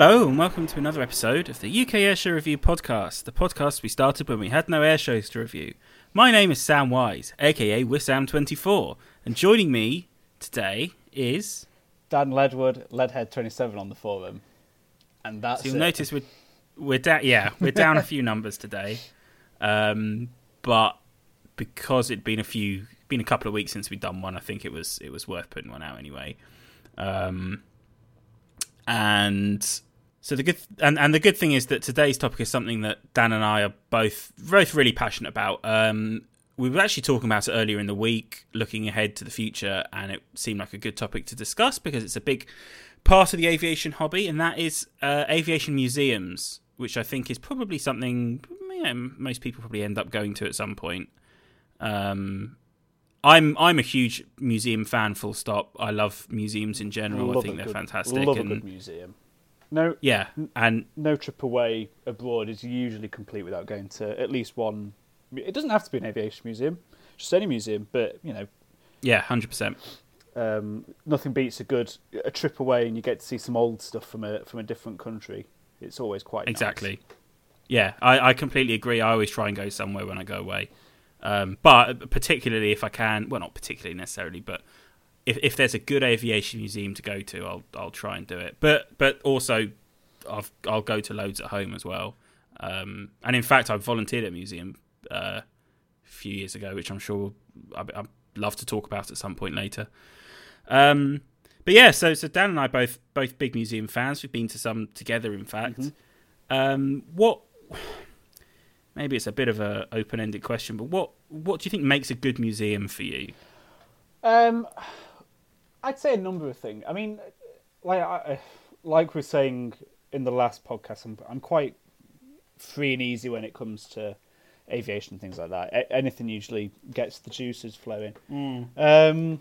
Hello, and welcome to another episode of the UK Airshow Review podcast, the podcast we started when we had no air shows to review. My name is Sam Wise, aka Wissam24, and joining me today is. Dan Ledwood, Leadhead27 on the forum. And that's So you'll it. notice we're, we're down, yeah, we're down a few numbers today. Um, but because it'd been a few, been a couple of weeks since we'd done one, I think it was it was worth putting one out anyway. Um, and so the good and, and the good thing is that today's topic is something that Dan and I are both both really passionate about. Um, we were actually talking about it earlier in the week, looking ahead to the future, and it seemed like a good topic to discuss because it's a big part of the aviation hobby, and that is uh, aviation museums, which I think is probably something you know, most people probably end up going to at some point. Um, I'm I'm a huge museum fan. Full stop. I love museums in general. I think they're good- fantastic. Love and a good museum. No, yeah, and no trip away abroad is usually complete without going to at least one. It doesn't have to be an aviation museum, just any museum. But you know, yeah, hundred percent. um, nothing beats a good a trip away and you get to see some old stuff from a from a different country. It's always quite nice. Exactly. Yeah, I, I completely agree. I always try and go somewhere when I go away, um, but particularly if I can. Well, not particularly necessarily, but if if there's a good aviation museum to go to, I'll I'll try and do it. But but also, I've, I'll go to loads at home as well. Um, and in fact, I volunteered at a museum uh, a few years ago, which I'm sure I, I'd love to talk about at some point later. Um, but yeah, so so Dan and I both both big museum fans. We've been to some together, in fact. Um, what? Maybe it's a bit of a open ended question, but what what do you think makes a good museum for you? Um, I'd say a number of things. I mean, like I, like we are saying in the last podcast, I'm I'm quite free and easy when it comes to aviation and things like that. A- anything usually gets the juices flowing. Um,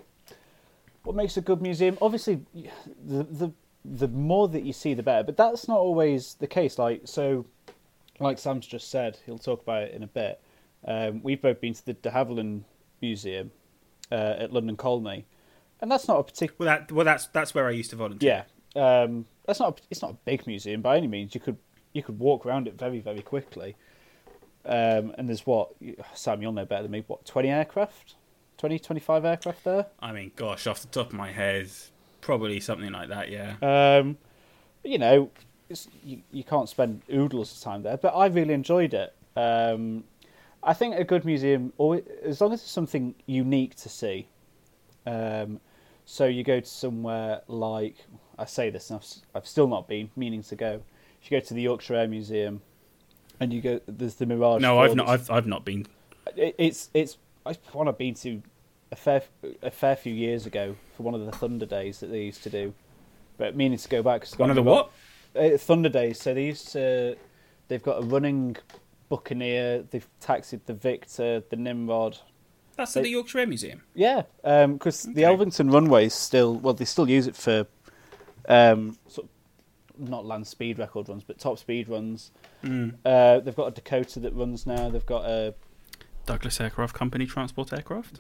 what makes a good museum? Obviously, the the the more that you see, the better. But that's not always the case. Like so, like Sam's just said, he'll talk about it in a bit. Um, we've both been to the De Havilland Museum uh, at London Colney, and that's not a particular. Well, that well that's that's where I used to volunteer. Yeah, um, that's not. A, it's not a big museum by any means. You could you could walk around it very very quickly. Um, and there's what Sam, you'll know better than me. What twenty aircraft, 20, 25 aircraft there. I mean, gosh, off the top of my head, probably something like that. Yeah. Um, you know, it's, you, you can't spend oodles of time there, but I really enjoyed it. Um, I think a good museum, always, as long as it's something unique to see. Um, so you go to somewhere like I say this, and I've, I've still not been meaning to go. If you go to the Yorkshire Air Museum, and you go, there's the Mirage. no, I've not. I've I've not been. It, it's it's it's one I've been to a fair a fair few years ago for one of the Thunder Days that they used to do, but meaning to go back. 'cause One of the what? Uh, Thunder Days. So they used to. They've got a running Buccaneer. They've taxied the Victor, the Nimrod. That's at the Yorkshire Air Museum. Yeah, because the Okay. Elvington is still. Well, they still use it for, um, sort of, not land speed record runs, but top speed runs. Uh, they've got a Dakota that runs now. They've got a Douglas Aircraft Company transport aircraft.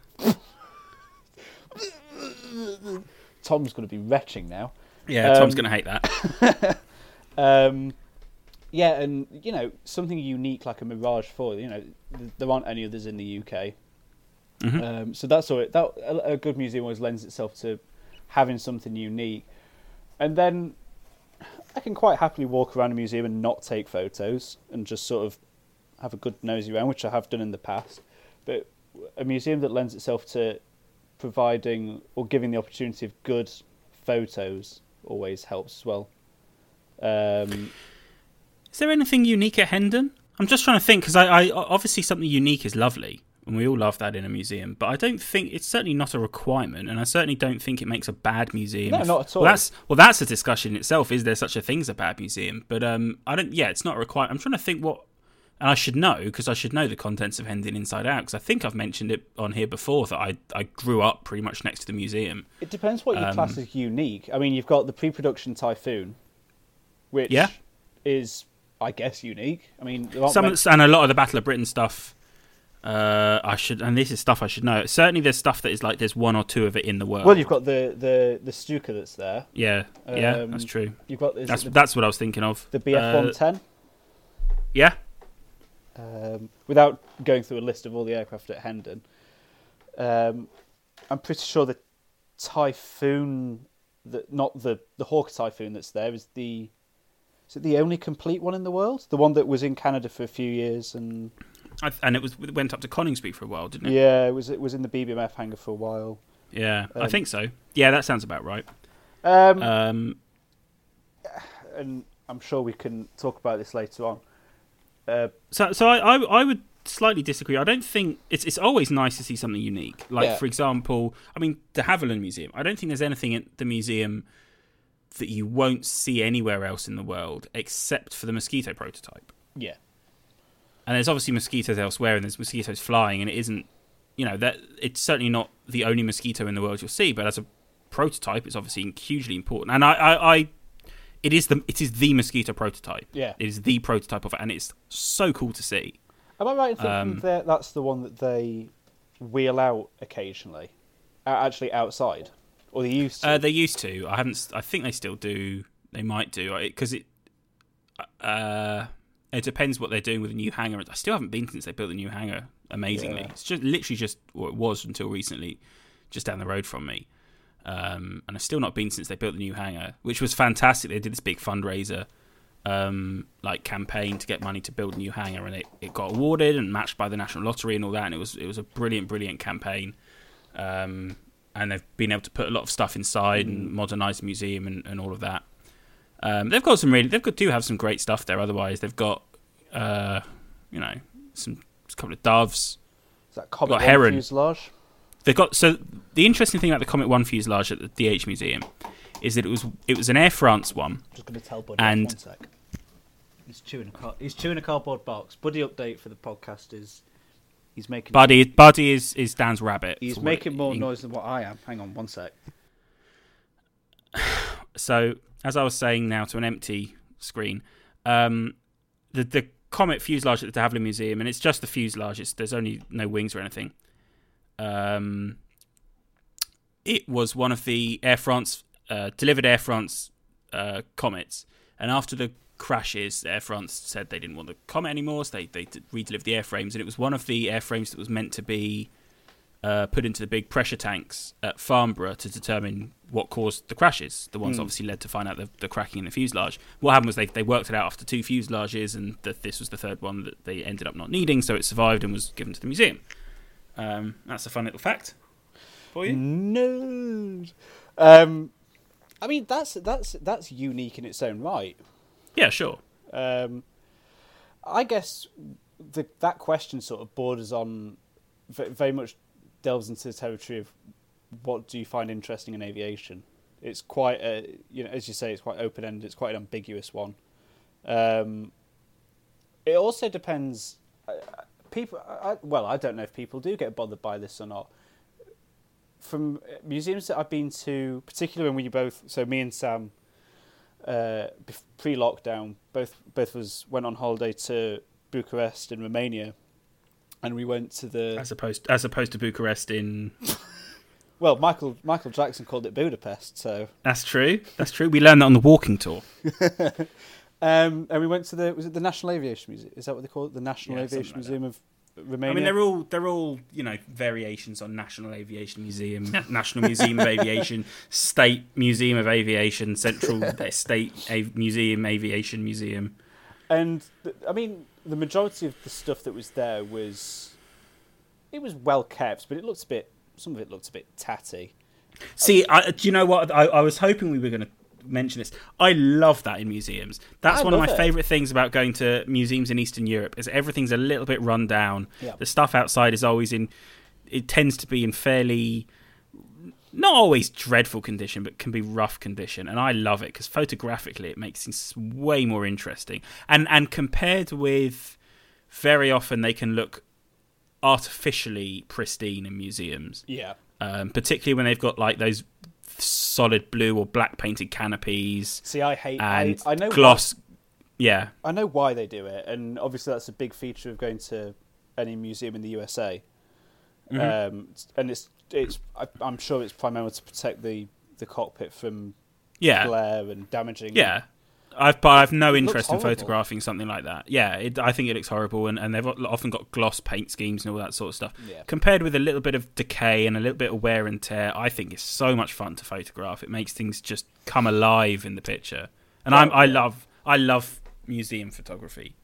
Tom's going to be retching now. Yeah, Tom's Um, going to hate that. Um, yeah, and you know something unique like a Mirage Four. You know, th- there aren't any others in the UK. Mhm. Um, so that's all. It, that a, a good museum always lends itself to having something unique, and then I can quite happily walk around a museum and not take photos and just sort of have a good nosy around, which I have done in the past. But a museum that lends itself to providing or giving the opportunity of good photos always helps as well. Um, Is there anything unique at Hendon? I'm just trying to think because I, I obviously something unique is lovely, and we all love that in a museum. But I don't think it's certainly not a requirement, and I certainly don't think it makes a bad museum. No, if- not at all. Well, that's well, that's a discussion in itself. Is there such a thing as a bad museum? But um, I don't. Yeah, it's not a requirement. I'm trying to think what, and I should know because I should know the contents of Hendon inside out because I think I've mentioned it on here before that I I grew up pretty much next to the museum. It depends what your Um, class is unique. I mean, you've got the pre-production Typhoon, which Yeah. is, I guess, unique. I mean, Some many- and a lot of the Battle of Britain stuff. Uh, I should, and this is stuff I should know. Certainly, there's stuff that is like there's one or two of it in the world. Well, you've got the the the Stuka that's there. yeah, yeah, Um, that's true. You've got That's the, that's what I was thinking of. the BF one ten. Yeah, Um, without going through a list of all the aircraft at Hendon, um, I'm pretty sure the Typhoon, that not the the Hawker Typhoon that's there, is the is it the only complete one in the world? The one that was in Canada for a few years and and it was it went up to Coningsby for a while, didn't it? yeah, it was it was in the BBMF hangar for a while. Yeah, I Um, think so. Yeah, that sounds about right. Um, Um, and I'm sure we can talk about this later on. Uh, so, so I, I, I would slightly disagree. I don't think it's it's always nice to see something unique. Like Yeah. for example, I mean De Havilland Museum. I don't think there's anything at the museum that you won't see anywhere else in the world except for the mosquito prototype. yeah, And there's obviously mosquitoes elsewhere, and there's mosquitoes flying, and it isn't, you know, that it's certainly not the only mosquito in the world you'll see. But as a prototype, it's obviously hugely important. And I, I, I it is the it is the mosquito prototype. yeah. It is the prototype of it, and it's so cool to see. Am I right in thinking Um, that that's the one that they wheel out occasionally, actually outside, or they used to? Uh, they used to. I haven't. I think they still do. They might do because it. Uh, it depends what they're doing with the new hangar. I still haven't been since they built the new hangar. Amazingly, Yeah. it's just literally just well, it was until recently, just down the road from me. Um, and I've still not been since they built the new hangar, which was fantastic. They did this big fundraiser, um, like campaign to get money to build a new hangar, and it, it got awarded and matched by the national lottery and all that. And it was it was a brilliant, brilliant campaign. Um, and they've been able to put a lot of stuff inside and modernise the museum and, and all of that. Um, they've got some really, they've got do have some great stuff there. Otherwise, they've got, uh, you know, some a couple of doves. Is that Comet got One heron. fuselage? They've got so the interesting thing about the Comet One fuselage at the DH Museum is that it was it was an Air France one. Just going to tell Buddy And- one sec. He's chewing a car- he's chewing a cardboard box. Buddy update for the podcast is he's making Buddy, Buddy is is Dan's rabbit. he's making more in- noise than what I am. Hang on one sec. so as I was saying now to an empty screen, um, the the Comet fuselage at the De Havilland Museum, and it's just the fuselage. It's, there's only no wings or anything. Um, it was one of the Air France uh, delivered Air France uh, comets, and after the crashes, Air France said they didn't want the Comet anymore, so they they redelivered the airframes, and it was one of the airframes that was meant to be uh, put into the big pressure tanks at Farnborough to determine what caused the crashes. The ones Hmm. obviously led to find out the, the cracking in the fuselage. What happened was they they worked it out after two fuselages, and that this was the third one that they ended up not needing, so it survived and was given to the museum. Um, that's a fun little fact for you. No. Um, I mean that's that's that's unique in its own right. Yeah, sure. Um, I guess the, that question sort of borders on very much delves into the territory of what do you find interesting in aviation. It's quite a you know as you say it's quite open ended. It's quite an ambiguous one. Um, it also depends. uh, People, I, well, I don't know if people do get bothered by this or not. From museums that I've been to, particularly when we both, so me and Sam, uh, pre-lockdown, both both us went on holiday to Bucharest in Romania, and we went to the As opposed as opposed to Bucharest in well, Michael Michael Jackson called it Budapest, so That's true. That's true. We learned that on the walking tour. um, and we went to the was it the National Aviation Museum? Is that what they call it? The National Yeah, Aviation like Museum of Romania. I mean, they're all they're all you know variations on National Aviation Museum, National Museum of Aviation, State Museum of Aviation, Central State A- Museum Aviation Museum. And I mean, the majority of the stuff that was there was it was well kept, but it looked a bit. Some of it looked a bit tatty. See, I, do you know what? I, I was hoping we were going to mention this. I love that in museums. That's I one of my it. favourite things about going to museums in Eastern Europe is everything's a little bit run down. Yeah. The stuff outside is always in. It tends to be in fairly. Not always dreadful condition, but can be rough condition, and I love it because photographically it makes things way more interesting. And and compared with, very often they can look artificially pristine in museums Yeah. um, particularly when they've got like those solid blue or black painted canopies See, I hate. and I, I know gloss. Yeah, I know why they do it, and obviously that's a big feature of going to any museum in the USA. Mhm. Um, and it's it's I, I'm sure it's primarily to protect the the cockpit from yeah, glare and damaging. yeah. I've but I've no It interest in photographing something like that. Yeah, it, I think it looks horrible, and, and they've often got gloss paint schemes and all that sort of stuff. Yeah. Compared with a little bit of decay and a little bit of wear and tear, I think it's so much fun to photograph. It makes things just come alive in the picture, and I'm, I Yeah. love I love museum photography.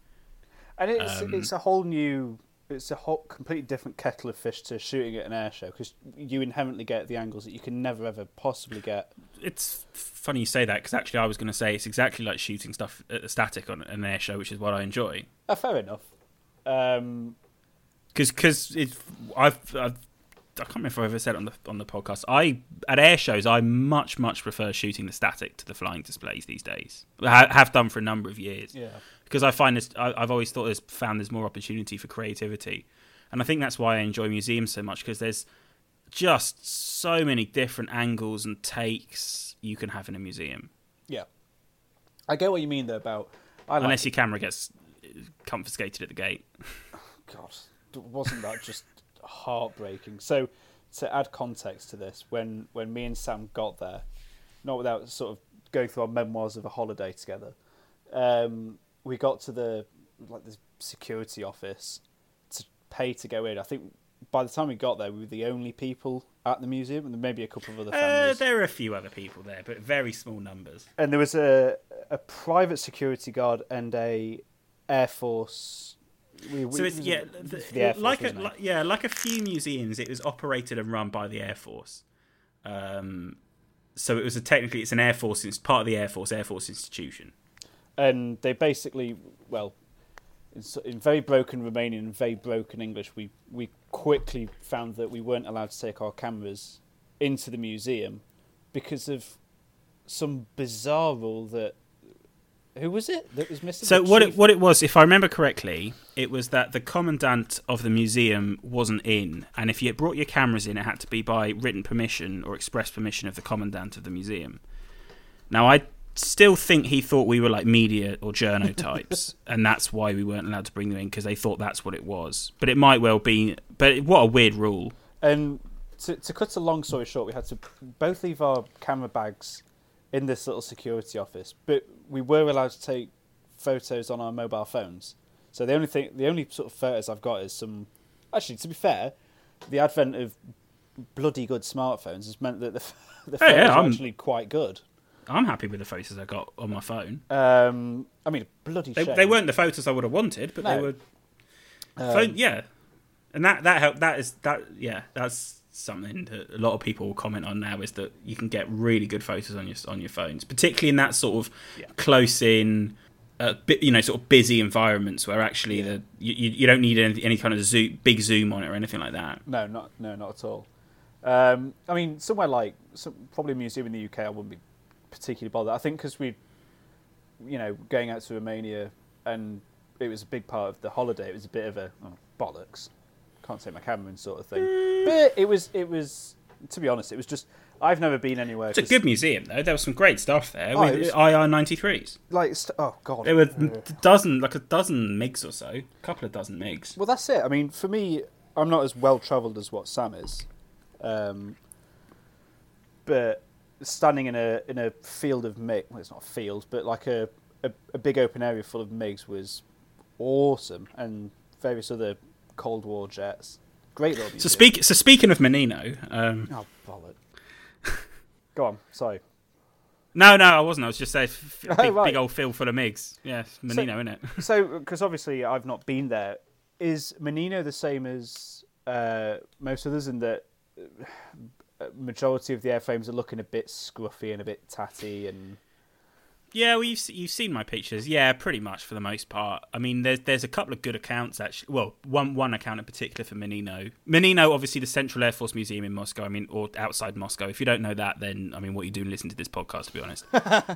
And it's Um, it's a whole new, it's a whole completely different kettle of fish to shooting at an air show because you inherently get the angles that you can never ever possibly get. It's funny you say that because actually I was going to say it's exactly like shooting stuff at the static on an air show, which is what I enjoy. Uh, fair enough. Um, because because it's I've, I've I can't remember if I ever said it on the on the podcast. I at air shows I much much prefer shooting the static to the flying displays these days. I have done for a number of years yeah. Because I find this. I, I've always thought there's found there's more opportunity for creativity, and I think that's why I enjoy museums so much because there's just so many different angles and takes you can have in a museum. Yeah. I get what you mean though about. Like Unless your camera gets confiscated at the gate. God, wasn't that just heartbreaking? So, to add context to this, when when me and Sam got there, not without sort of going through our memoirs of a holiday together, um, we got to the like the security office to pay to go in. I think by the time we got there, we were the only people at the museum, and there maybe a couple of other Uh, families. there are a few other people there, but very small numbers. and there was a a private security guard and a Air Force. We, we, So it's yeah, the, the Air Force, like a like, yeah, like a few museums, it was operated and run by the Air Force. Um, so it was a technically it's an Air Force, it's part of the Air Force, Air Force institution. And they basically, well, in, in very broken Romanian and very broken English, we we quickly found that we weren't allowed to take our cameras into the museum because of some bizarre rule that. Who was it that was missing? So what it what it was, if I remember correctly, it was that the commandant of the museum wasn't in, and if you brought your cameras in, it had to be by written permission or express permission of the commandant of the museum. Now I still think he thought we were like media or journo types, and that's why we weren't allowed to bring them in because they thought that's what it was. But it might well be. But what a weird rule. And to, to cut a long story short, we had to both leave our camera bags in this little security office, but we were allowed to take photos on our mobile phones. So the only thing, the only sort of photos I've got is some. Actually, to be fair, the advent of bloody good smartphones has meant that the the Hey, photos yeah, are I'm- actually quite good. I'm happy with the photos I got on my phone. Um, I mean, bloody They, shame. they weren't the photos I would have wanted, but they were Um, phone, yeah, and that that help that is that yeah that's something that a lot of people will comment on now is that you can get really good photos on your on your phones, particularly in that sort of Yeah. close in. Uh, you know, sort of busy environments where actually Yeah. the you, you you don't need any, any kind of zoom, big zoom on it or anything like that. No, not no, not at all. Um, I mean, somewhere like some, probably a museum in the UK, I wouldn't be particularly bothered. I think because we, you know, going out to Romania and it was a big part of the holiday. It was a bit of a oh, bollocks. Can't take my camera in sort of thing. But it was it was to be honest, it was just I've never been anywhere. It's a good museum though. There was some great stuff there. Oh, with IAR ninety threes. like st- oh god. There were a dozen, like a dozen migs or so, a couple of dozen migs. Well, that's it. I mean, for me, I'm not as well travelled as what Sam is, um, but standing in a in a field of MiG, well, it's not a field, but like a, a a big open area full of MiGs was awesome, and various other Cold War jets. Great little. So speak. So speaking of Monino, um, Oh bollock. Go on. Sorry. no, no, I wasn't. I was just saying, f- Oh, big, right. big old field full of migs. Yeah, Monino, isn't it? So, because obviously I've not been there, is Monino the same as uh, most others in that majority of the airframes are looking a bit scruffy and a bit tatty and Yeah, well, you've you've seen my pictures. Yeah, pretty much for the most part. I mean, there's there's a couple of good accounts actually. Well, one one account in particular for Monino. Monino, obviously, the Central Air Force Museum in Moscow. I mean, or outside Moscow. If you don't know that, then I mean, what are you doing listening to this podcast? To be honest,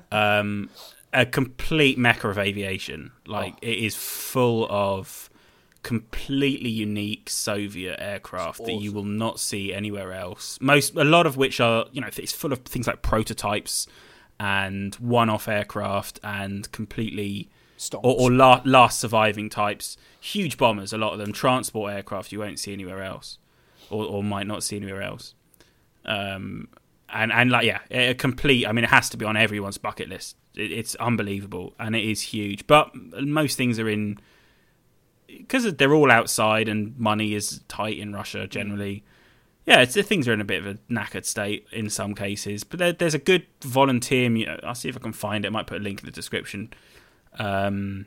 um, a complete mecca of aviation. Like Oh. it is full of completely unique Soviet aircraft that you will not see anywhere else. Most, a lot of which are, you know, it's full of things like prototypes and one-off aircraft and completely Stonks. or, or la- last surviving types. Huge bombers, a lot of them. Transport aircraft you won't see anywhere else, or, or might not see anywhere else. Um, and and like yeah, a complete. I mean, it has to be on everyone's bucket list. It, it's unbelievable, and it is huge. But most things are in because they're all outside, and money is tight in Russia generally. Yeah, it's, the things are in a bit of a knackered state in some cases, but there, there's a good volunteer. I'll see if I can find it. I might put a link in the description. Um,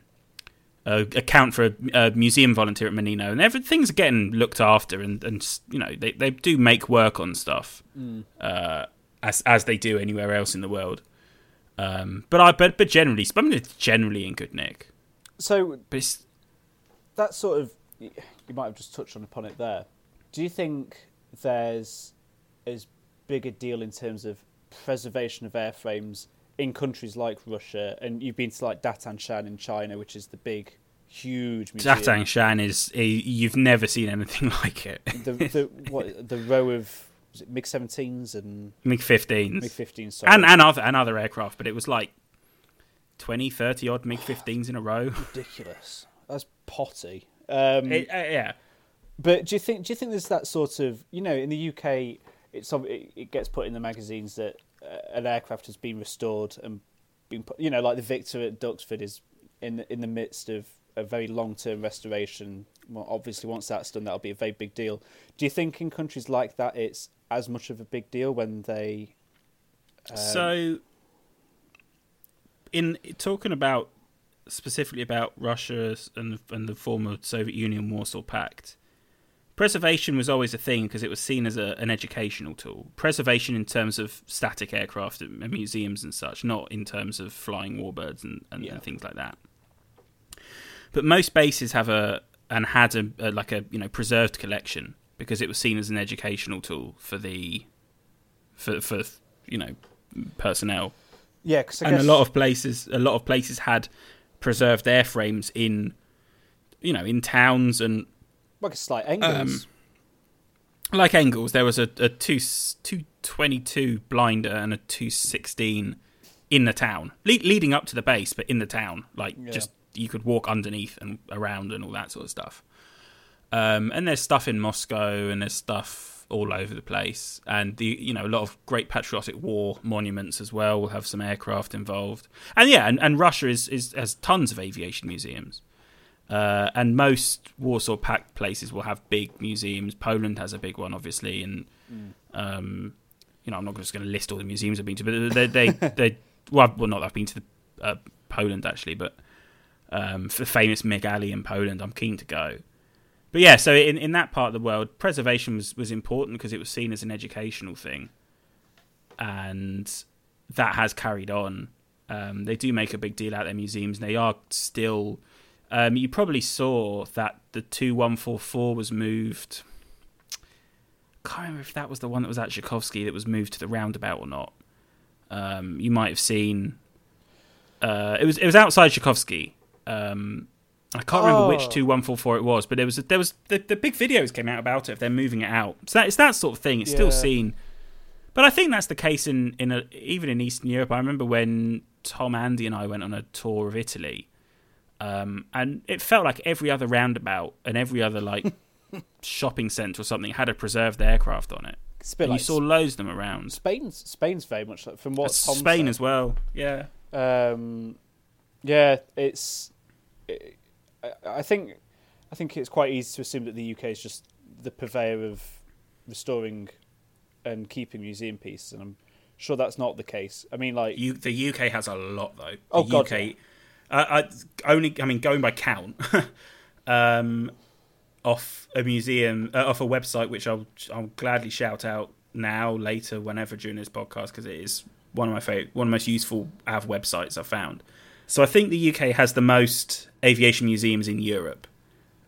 a account for a, a museum volunteer at Monino, and everything's getting looked after, and, and you know they, they do make work on stuff uh, as as they do anywhere else in the world. Um, but I but but generally, I mean, it's generally in good nick. So But it's, that sort of you might have just touched on upon it there. Do you think there's as big a deal in terms of preservation of airframes in countries like Russia, and you've been to like Datangshan in China, which is the big, huge museum. Datangshan is a, you've never seen anything like it. the, the what the row of was it MiG 17s and MiG 15s MiG 15s, sorry. and and other and other aircraft, but it was like 20, 30 odd MiG 15s in a row. ridiculous. That's potty. Um, It- uh, yeah, But do you think do you think there's that sort of you know in the UK it's it, it gets put in the magazines that uh, an aircraft has been restored and been put, you know like the Victor at Duxford is in the, in the midst of a very long term restoration. Well, obviously once that's done that'll be a very big deal. Do you think in countries like that it's as much of a big deal when they um, so in talking about specifically about Russia and and the former Soviet Union Warsaw Pact, preservation was always a thing because it was seen as a, an educational tool. Preservation in terms of static aircraft and museums and such, not in terms of flying warbirds and, and, Yeah. and things like that. But most bases have a and had a, a like a you know preserved collection because it was seen as an educational tool for the for for you know personnel yeah because and a lot of places a lot of places had preserved airframes in you know in towns and like a slight Engels. um, like Engels, there was a, a two two twenty two blinder and a two sixteen in the town le- leading up to the base but in the town like Yeah. just you could walk underneath and around and all that sort of stuff um, and there's stuff in Moscow and there's stuff all over the place and the you know a lot of great patriotic war monuments as well will have some aircraft involved and yeah and, and Russia is, is has tons of aviation museums uh, and most Warsaw Pact places will have big museums. Poland has a big one, obviously, and um, you know I'm not just going to list all the museums I've been to, but they they they well, well not that I've been to the, uh, Poland actually, but um, for the famous MiG Alley in Poland, I'm keen to go. But yeah, so in in that part of the world, preservation was was important because it was seen as an educational thing, and that has carried on. Um, they do make a big deal out of their museums. And they are still. Um, you probably saw that the two one four four was moved. I can't remember if that was the one that was at Zhukovsky that was moved to the roundabout or not. Um, you might have seen. Uh, it was it was outside Zhukovsky. Um, I can't remember which Oh. two one four four it was, but there was there was the, the big videos came out about it. If they're moving it out, so that, it's that sort of thing. It's still seen, but I think that's the case in in a, even in Eastern Europe. I remember when Tom, Andy, and I went on a tour of Italy, um, and it felt like every other roundabout and every other like shopping centre or something had a preserved aircraft on it. It's a bit And like you saw loads of them around. Spain's Spain's very much like from what Tom Spain said. as well. Yeah. Um, yeah, it's. It, I- I think, I think it's quite easy to assume that the UK is just the purveyor of restoring and keeping museum pieces, and I'm sure that's not the case. I mean, like, You, the UK has a lot though. The Oh, God, UK, uh, I, only I mean going by count, um, off a museum, uh, off a website which I'll I'll gladly shout out now, later, whenever during this podcast because it is one of my favorite, one of the most useful av websites I've found. So I think the UK has the most aviation museums in Europe.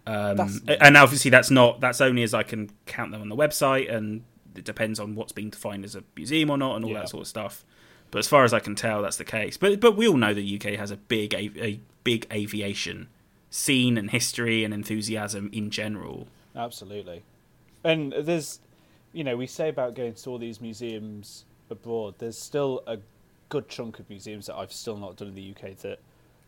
Um, and obviously that's not that's only as I can count them on the website, and it depends on what's being defined as a museum or not, and all Yeah. that sort of stuff. But as far as I can tell, that's the case. But but we all know the UK has a big a, a big aviation scene and history and enthusiasm in general. absolutely. And there's, you know, we say about going to all these museums abroad. There's still a good chunk of museums that I've still not done in the UK that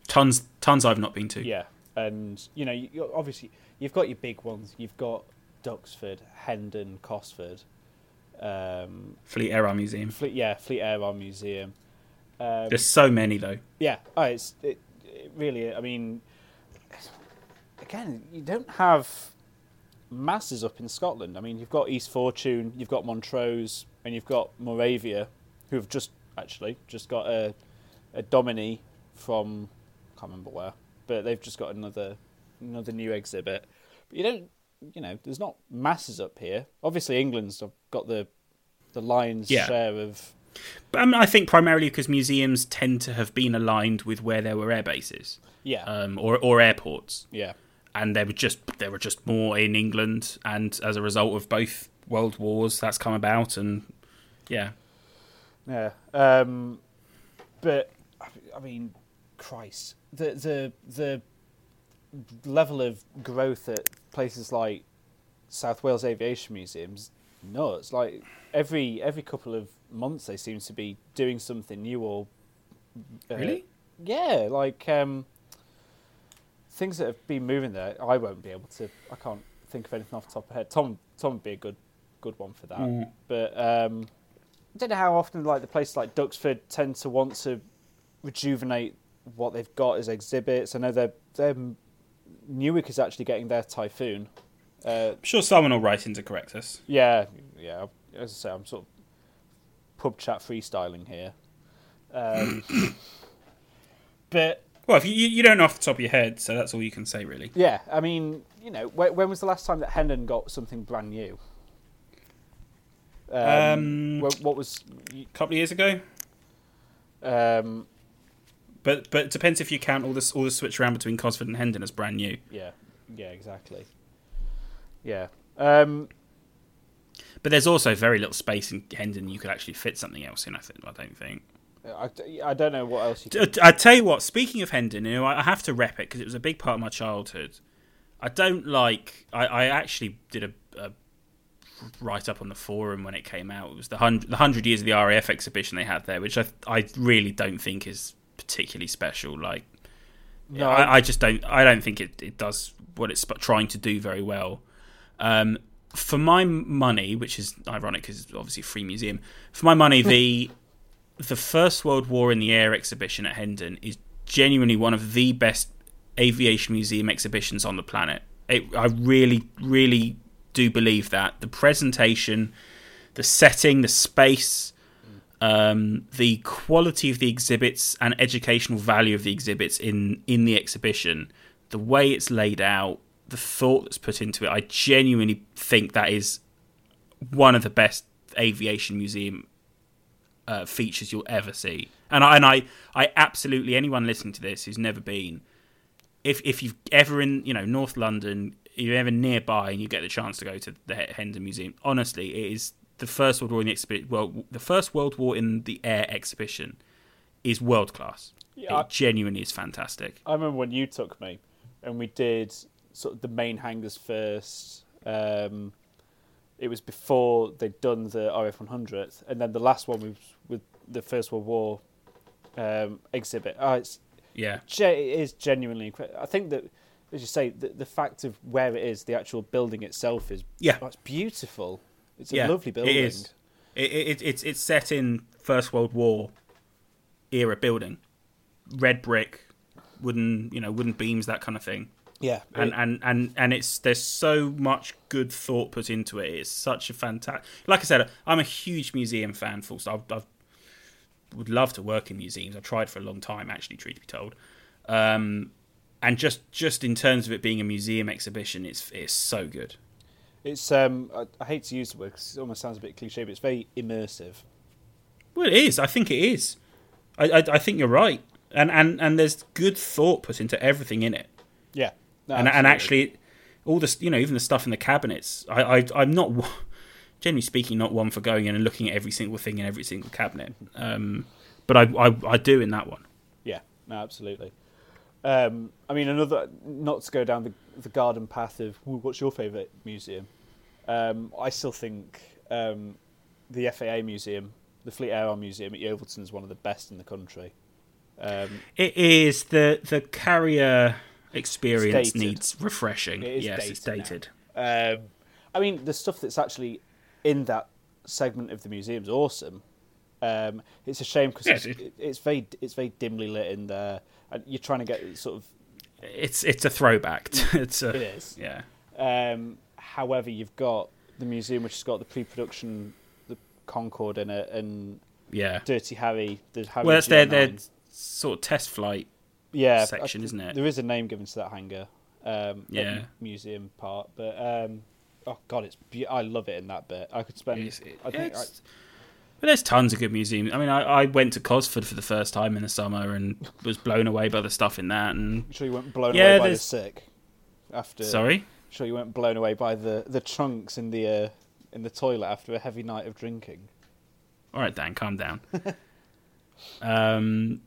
Tons, tons I've not been to. Yeah, and you know, you, obviously you've got your big ones. You've got Duxford, Hendon, Cosford, um, Fleet Air Arm Museum. Fleet, yeah, Fleet Air Arm Museum. Um, There's so many though. yeah, oh, it's it, it really. I mean, again, you don't have masses up in Scotland. I mean, you've got East Fortune, you've got Montrose, and you've got Morayvia, who have just actually. Just got a a Dominie from I can't remember where, but they've just got another another new exhibit. But you don't, you know, there's not masses up here. Obviously, England's got the the lion's Yeah. share of But I, mean, I think primarily because museums tend to have been aligned with where there were air bases. Yeah, um, or or airports, yeah, and there were just there were just more in England, and as a result of both world wars, that's come about, and yeah, Yeah. Um, but I mean, Christ, the the the level of growth at places like South Wales Aviation Museum's nuts. Like every every couple of months, they seem to be doing something new or uh, Really? yeah, like um, things that have been moving there. I won't be able to. I can't think of anything off the top of my head. Tom Tom would be a good good one for that. Mm. But um, don't know how often like the places like Duxford tend to want to rejuvenate what they've got as exhibits. I know they're, they're Newark is actually getting their Typhoon. Uh, I'm sure someone will write in to correct us. yeah, yeah. As I say, I'm sort of pub chat freestyling here. Um, but Well, if you, you you don't know off the top of your head, so that's all you can say, really. yeah, I mean, you know, when, when was the last time that Hendon got something brand new? Um, what, what was? A couple of years ago, Um, but but it depends if you count all this all the switch around between Cosford and Hendon as brand new. yeah, yeah, exactly. Yeah. Um, But there's also very little space in Hendon you could actually fit something else in. I think I don't think. I, I don't know what else you I I tell you what. Speaking of Hendon, you know, I I have to rep it because it was a big part of my childhood. I don't like. I, I actually did a, a write up on the forum when it came out. It was the hundred the hundred years of the RAF exhibition they had there, which I I really don't think is particularly special. Like, No, I, I just don't. I don't think it, it does what it's trying to do very well. Um, for my money, which is ironic because it's obviously a free museum. For my money, the the First World War in the Air exhibition at Hendon is genuinely one of the best aviation museum exhibitions on the planet. It, I really, really do believe that the presentation, the setting, the space, um, the quality of the exhibits and educational value of the exhibits in in the exhibition, the way it's laid out, the thought that's put into it, I genuinely think that is one of the best aviation museum uh, features you'll ever see. And I, and I, I absolutely anyone listening to this who's never been, if if you've ever in you know North London, you're ever nearby and you get the chance to go to the Hendon Museum, honestly, it is the first World War in the exhibition. Well, the first World War in the air exhibition is world class. Yeah, it genuinely is fantastic. I remember when you took me, and we did sort of the main hangars first. Um, it was before they'd done the RF 100th, and then the last one was with the First World War um, exhibit. Oh, it's Yeah, it is genuinely incredible. I think that, as you say, the, the fact of where it is, the actual building itself is yeah. that's beautiful. It's a Yeah, lovely building. It is. It, it, it's it's set in First World War era building, red brick, wooden you know wooden beams that kind of thing, Yeah, and it- and and and it's there's so much good thought put into it. It's such a fantastic. Like I said, I'm a huge museum fan. Full stop. I would love to work in museums. I've tried for a long time, actually. Truth be told. Um, and just just in terms of it being a museum exhibition, it's it's so good. it's. Um, I, I hate to use the word because it almost sounds a bit cliche, but it's very immersive. Well, it is. I think it is. I, I, I think you're right, and, and and there's good thought put into everything in it, Yeah, No, and and actually, all this you know even the stuff in the cabinets. I, I I'm not generally speaking not one for going in and looking at every single thing in every single cabinet, um, but I, I I do in that one. Yeah, no, absolutely. Um, I mean, another not to go down the the garden path of what's your favourite museum. Um, I still think um, the FAA museum, the Fleet Air Arm Museum at Yeovilton, is one of the best in the country. Um, It is the the carrier experience dated. needs refreshing. It is yes, it's dated now. dated. Um, I mean, the stuff that's actually in that segment of the museum's awesome. Um, it's a shame because Yes, it's, it- it's very it's very dimly lit in there, you're trying to get sort of It's it's a throwback. It's a, it is. Yeah. Um, however, you've got the museum which has got the pre-production, the Concorde in it, and Yeah. Dirty Harry. The Harry Well, that's their their sort of test flight. yeah section, I- isn't it? There is a name given to that hangar. Um, Yeah. mu- museum part, but um, oh god, it's be- I love it in that bit. I could spend. It's- I think I, it's- but there's tons of good museums. I mean, I, I went to Cosford for the first time in the summer and was blown away by the stuff in that. And I'm sure you weren't blown Yeah, away by the sick. After sorry, I'm sure you weren't blown away by the the trunks in the uh, in the toilet after a heavy night of drinking. all right, Dan, calm down. um,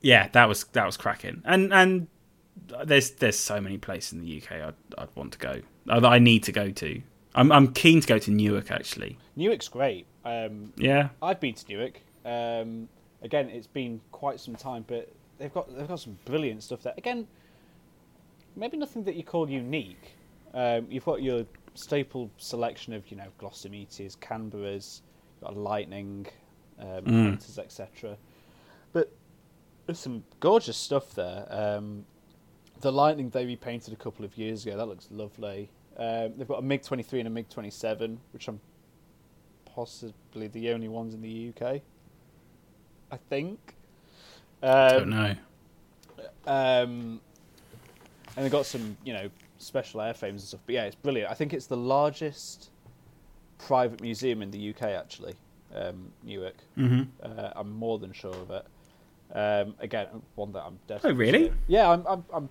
yeah, that was that was cracking. And and there's there's so many places in the UK I'd I'd want to go. That I need to go to. I'm I'm keen to go to Newark actually. Newark's great. Um, Yeah. I've been to Newark. Um, again, it's been quite some time, but they've got they've got some brilliant stuff there. Again, maybe nothing that you call unique. Um, you've got your staple selection of you know Gloster Canberra's, got Lightning, um, Mm. Etc. But there's some gorgeous stuff there. Um, the Lightning they repainted a couple of years ago. That looks lovely. Um, they've got a MiG 23 and a MiG 27, which I'm possibly the only ones in the UK. I think. I don't Um, know. um, and they've got some, you know, special airframes and stuff. But yeah, it's brilliant. I think it's the largest private museum in the UK, actually, um, Newark. hmm Uh, I'm more than sure of it. Um, again, one that I'm definitely. Oh, really? Yeah, I'm, I'm, I'm.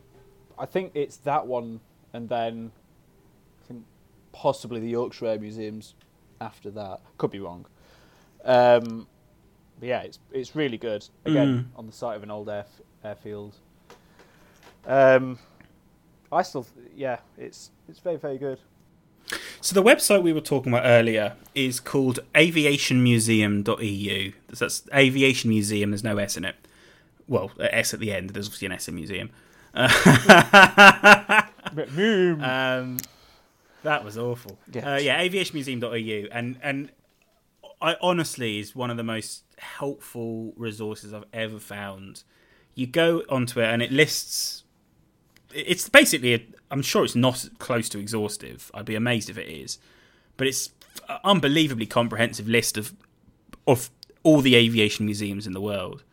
I think it's that one, and then I think possibly the Yorkshire Air Museums after that. Could be wrong. Um, but yeah, it's it's really good. Again, on the site of an old air, airfield. Um, I still, yeah, it's it's very very good. So the website we were talking about earlier is called aviationmuseum.eu. That's aviation museum. There's no S in it. Well, s at the end. There's obviously an S in museum. um, that was awful. Yeah. Uh, yeah, aviationmuseum.eu, and and I honestly is one of the most helpful resources I've ever found. You go onto it and it lists. It's basically, a, I'm sure it's not close to exhaustive. I'd be amazed if it is, but it's an unbelievably comprehensive list of of all the aviation museums in the world.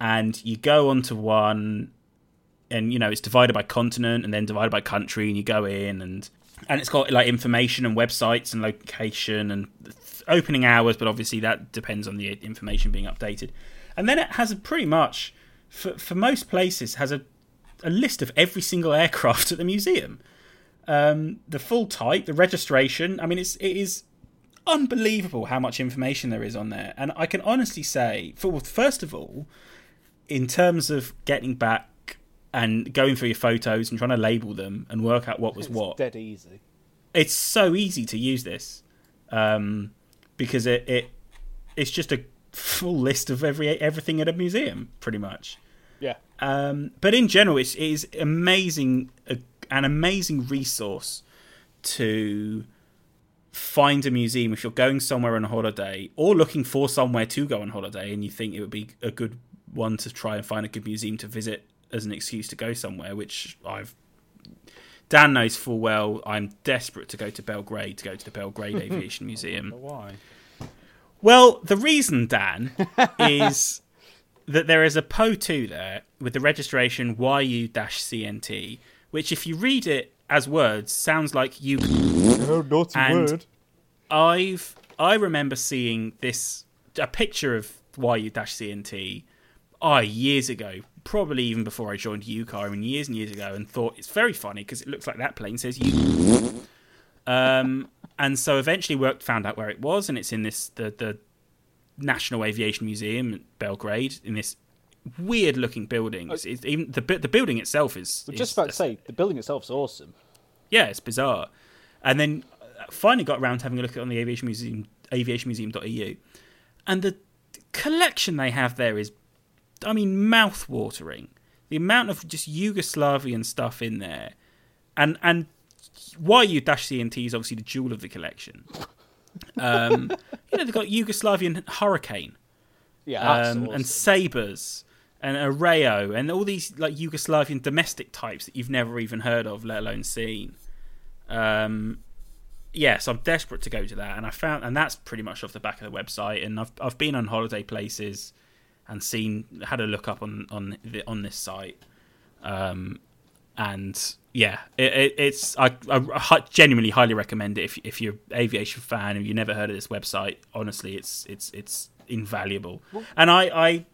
And you go onto one, and you know it's divided by continent and then divided by country, and you go in and and it's got like information and websites and location and opening hours, but obviously that depends on the information being updated. And then it has a pretty much for for most places has a a list of every single aircraft at the museum, um, the full type, the registration. I mean, it's it is unbelievable how much information there is on there, and I can honestly say, for first of all, in terms of getting back and going through your photos and trying to label them and work out what was It's what, dead easy. it's so easy to use this um, because it, it it's just a full list of every everything at a museum, pretty much. Yeah. Um, but in general, it's, it is amazing, a, an amazing resource to find a museum if you're going somewhere on a holiday or looking for somewhere to go on holiday and you think it would be a good one to try and find a good museum to visit as an excuse to go somewhere, which I've Dan knows full well. I'm desperate to go to Belgrade to go to the Belgrade Aviation Museum. Why? Well, the reason, Dan, is that there is a PO2 there with the registration YU-CNT, which, if you read it as words, sounds like you. Oh, naughty And- word. I've I remember seeing this a picture of YU-CNT ah years ago, probably even before I joined UKAR, I mean years and years ago, and thought it's very funny because it looks like that plane says U. um, and so eventually worked found out where it was, and it's in this the the National Aviation Museum at Belgrade in this weird looking building. It's, it's even the the building itself is, I was is just about to say the building itself is awesome. yeah, it's bizarre. And then uh, finally got around to having a look at it on the aviation museum, aviationmuseum.eu, and the collection they have there is I mean, mouth watering. The amount of just Yugoslavian stuff in there, and and why you Dash CNT is obviously the jewel of the collection. Um, you know, they've got Yugoslavian Hurricane Yeah, um, awesome. and Sabres and Areo and all these like Yugoslavian domestic types that you've never even heard of, let alone seen. Um, yes, I'm desperate to go to that, and I found, and that's pretty much off the back of the website. And I've I've been on holiday places and seen had a look up on on the, on this site, um, and yeah, it, it, it's I, I genuinely highly recommend it if if you're an aviation fan and you've never heard of this website. Honestly, it's it's it's invaluable, and I I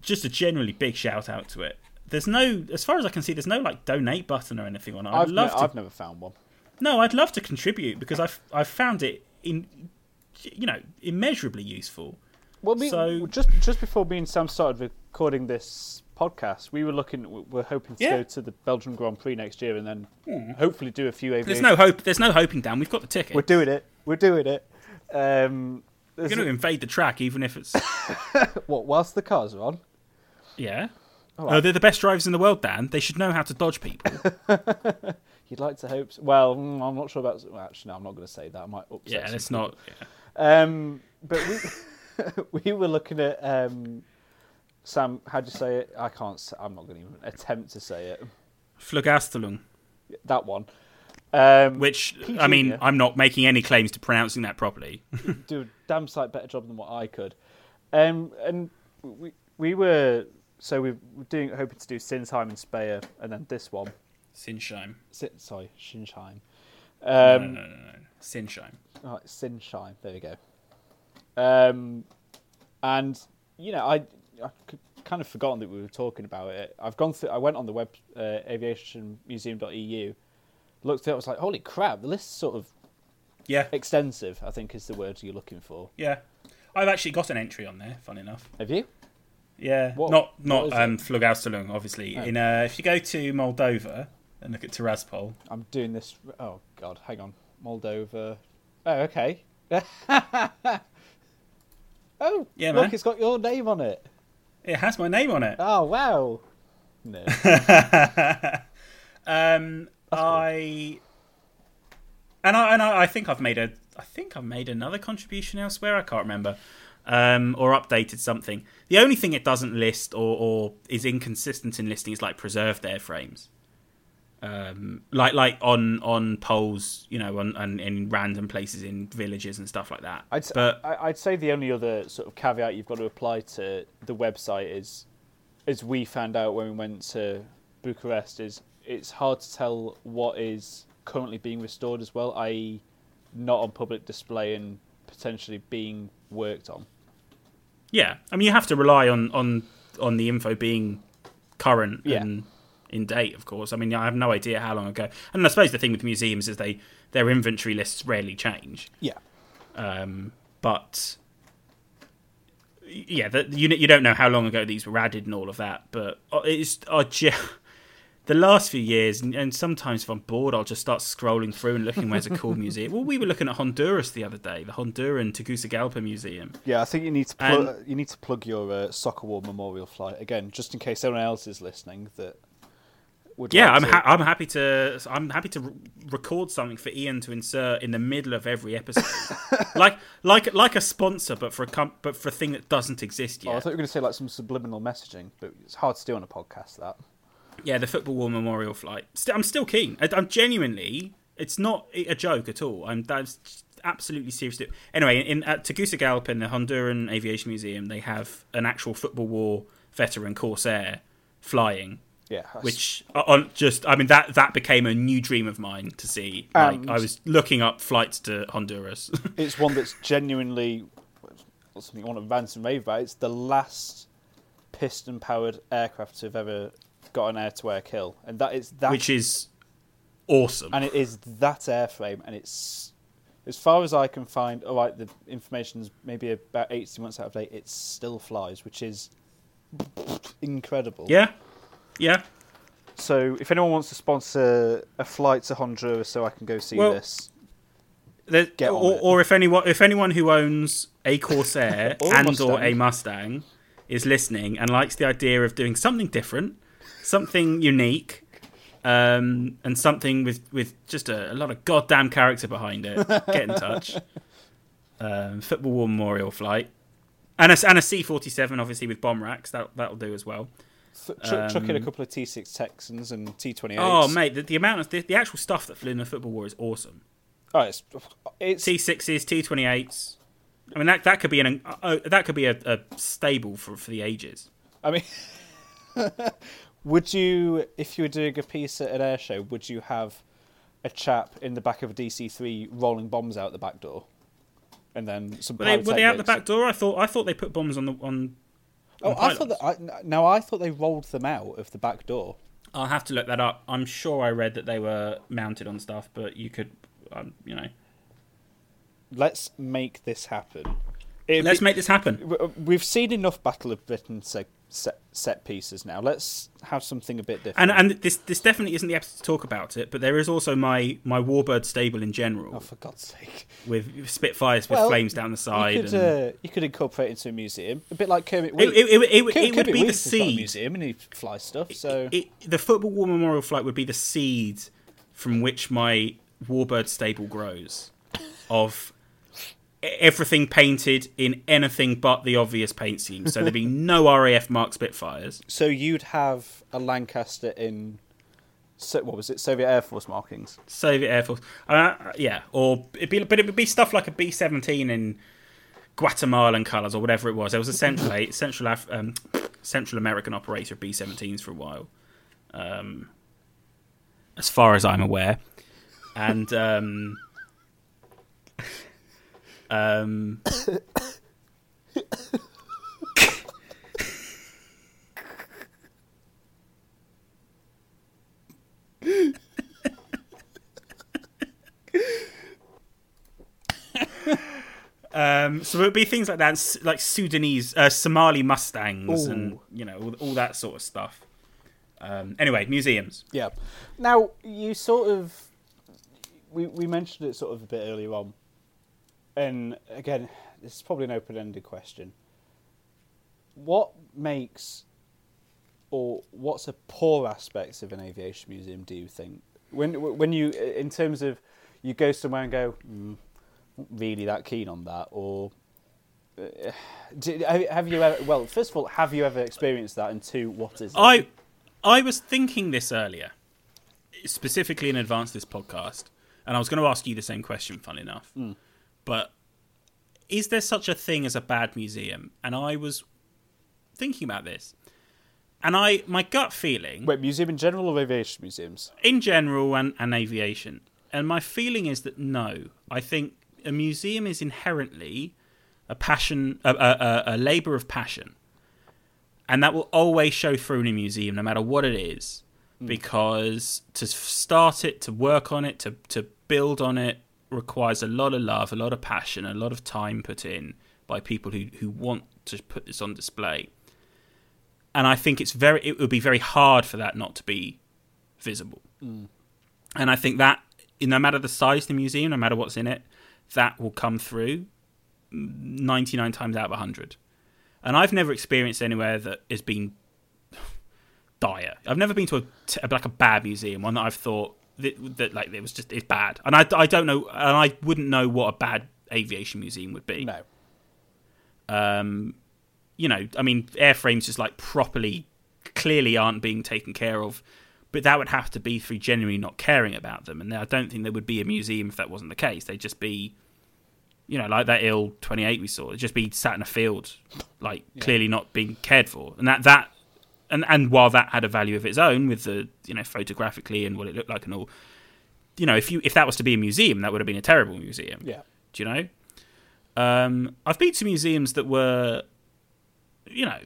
just a generally big shout out to it. There's no, as far as I can see, there's no like donate button or anything on it. I'd I've, love ne- to I've never found one. no, I'd love to contribute because I've I've found it in you know immeasurably useful. Well, we, So- just just before me and Sam started recording this podcast, we were looking. we We're hoping to Yeah. go to the Belgian Grand Prix next year, and then hopefully do a few There's no hope. There's no hoping down. We've got the ticket. We're doing it. We're doing it. Um, We're going to invade the track, even if it's what? Whilst the cars are on. yeah. All Oh, they're the best drivers in the world, Dan. They should know how to dodge people. You'd like to hope. So. Well, mm, I'm not sure about. Well, actually, no, I'm not going to say that. I might upset. yeah, some it's people. not. Yeah. Um, but we we were looking at um, Sam. How do you say it? I can't. Say, I'm not going to even attempt to say it. Flugastelung, That one. Um, which PG, I mean, yeah. I'm not making any claims to pronouncing that properly. do a damn sight better job than what I could. Um, and we we were so we were doing hoping to do Sinsheim and Speyer, and then this one. Sinsheim. Si- sorry, Shinsheim. No, Um, no, no, no, no. Sinsheim. Oh, Sinsheim. There we go. Um, and you know, I, I kind of forgotten that we were talking about it. I've gone through. I went on the web uh, aviationmuseum.eu, looked at it. I was like, holy crap! The list's sort of Yeah, extensive. I think is the word you're looking for. yeah. I've actually got an entry on there. Fun enough. Have you? Yeah, What- not what not is um, obviously. Oh. In uh, if you go to Moldova and look at Tiraspol, I'm doing this. Oh God, hang on. Moldova. Oh, okay. Yeah, look, man. it's got your name on it. it has my name on it. Oh wow. No. um, I and I and I, I think I've made a I think I've made another contribution elsewhere. I can't remember. Um, or updated something. The only thing it doesn't list or, or is inconsistent in listing is like preserved airframes. Um, like like on on poles, you know, on, on in random places in villages and stuff like that. I'd, but I'd say the only other sort of caveat you've got to apply to the website is, as we found out when we went to Bucharest, is it's hard to tell what is currently being restored as well, i.e., not on public display and potentially being worked on. Yeah, I mean you have to rely on on on the info being current Yeah. and in date, of course. I mean, I have no idea how long ago. And I suppose the thing with museums is they their inventory lists rarely change. Yeah. Um, but yeah, the, you you don't know how long ago these were added and all of that. But uh, it's uh, ge- the last few years, and, and sometimes if I'm bored, I'll just start scrolling through and looking where's a cool museum. Well, we were looking at Honduras the other day, the Honduran Tegucigalpa Museum. Yeah, I think you need to plug, And- you need to plug your uh, soccer war memorial flight again, just in case anyone else is listening that would. Yeah, like I'm ha- I'm happy to I'm happy to re- record something for Ian to insert in the middle of every episode, like like like a sponsor, but for a com- but for a thing that doesn't exist yet. Oh, I thought you were going to say like some subliminal messaging, but it's hard to do on a podcast. That yeah, the football war memorial flight. St- I'm still keen. I- I'm genuinely. It's not a joke at all. I'm that's absolutely serious. Anyway, in at Tegucigalpa in the Honduran Aviation Museum, they have an actual football war veteran corsair flying yeah, which uh, on just I mean that that became a new dream of mine to see. Like I was looking up flights to Honduras. it's one that's genuinely something I want to rant and rave about. It's the last piston-powered aircraft to have ever got an air-to-air kill, and that is that, which is awesome. and it is that airframe, and it's as far as I can find. All right, the information's maybe about eighty months out of date. It still flies, which is incredible. yeah, yeah. So, if anyone wants to sponsor a flight to Honduras, so I can go see Well, this, There- Get on or, it. or if anyone if anyone who owns a Corsair Or a and or Mustang. a Mustang is listening and likes the idea of doing something different, something unique, um, and something with with just a, a, lot of goddamn character behind it, get in touch. Um, Football War Memorial Flight, and a, and a C forty seven, obviously with bomb racks. That that'll do as well. Ch- chuck in a um, couple of T six Texans and T twenty eight. Oh mate, the, the, amount of the, the, actual stuff that flew in the Football War is awesome. Oh, it's, it's... T sixes, T twenty eights. I mean that that could be an uh, that could be a, a stable for for the ages. I mean, would you, if you were doing a piece at an air show, would you have a chap in the back of a DC three rolling bombs out the back door, and then some? Were they, were they out the back door? I thought I thought they put bombs on the on. Oh, I thought that. I, no, I thought they rolled them out of the back door. I'll have to look that up. I'm sure I read that they were mounted on stuff, but you could, um, you know. Let's make this happen. It'd Let's be, make this happen. We've seen enough Battle of Britain set, set, set pieces now. Let's have something a bit different. And and this this definitely isn't the episode to talk about it, but there is also my my Warbird stable in general. Oh, for God's sake! With Spitfires with well, flames down the side. You could, and... uh, you could incorporate it into a museum, a bit like Kermit. It, it, it, it, it would be the seed. museum and he flies stuff. So the Football War Memorial Flight would be the seed from which my Warbird stable grows of everything painted in anything but the obvious paint scheme. So there'd be no RAF Mark Spitfires. So you'd have a Lancaster in what was it? Soviet Air Force markings. Soviet Air Force, uh, yeah, or it'd be, but it would be stuff like a B seventeen in Guatemalan colours or whatever it was. There was a central central Af- um, Central American operator of B seventeens for a while, um, as far as I'm aware, and. Um, um, Um, so it would be things like that, like Sudanese, uh, Somali Mustangs, Ooh. and you know all, all, that sort of stuff. Um, anyway, museums. Yeah. Now you sort of we we mentioned it sort of a bit earlier on, and again, this is probably an open-ended question. What makes, or what's a poor aspect of an aviation museum? Do you think when when you, in terms of, you go somewhere and go, mm, really that keen on that, or uh, do, have you ever? Well, first of all, have you ever experienced that? And two, what is? It? I I was thinking this earlier, specifically in advance of this podcast, and I was going to ask you the same question. Fun enough. Mm but is there such a thing as a bad museum? And I was thinking about this. And I, my gut feeling. Wait, museum in general or aviation museums? In general and, and aviation. And my feeling is that no. I think a museum is inherently a passion, a, a, a labour of passion. And that will always show through in a museum, no matter what it is. Mm. Because to start it, to work on it, to, to build on it, requires a lot of love, a lot of passion, a lot of time put in by people who, who want to put this on display. And I think it's very it would be very hard for that not to be visible. Mm. And I think that no matter the size of the museum, no matter what's in it, that will come through 99 times out of 100. And I've never experienced anywhere that has been dire. I've never been to a like a bad museum, one that I've thought that, that like it was just it's bad, and I, I don't know, and I wouldn't know what a bad aviation museum would be. No. Um, you know, I mean, airframes just like properly, clearly aren't being taken care of, but that would have to be through genuinely not caring about them, and I don't think there would be a museum if that wasn't the case. They'd just be, you know, like that Il twenty eight we saw, it'd just be sat in a field, like yeah. clearly not being cared for, and that that and and while that had a value of its own with the you know photographically and what it looked like and all, you know if you if that was to be a museum, that would have been a terrible museum. Yeah. Do you know? Um, I've been to museums that were, you know,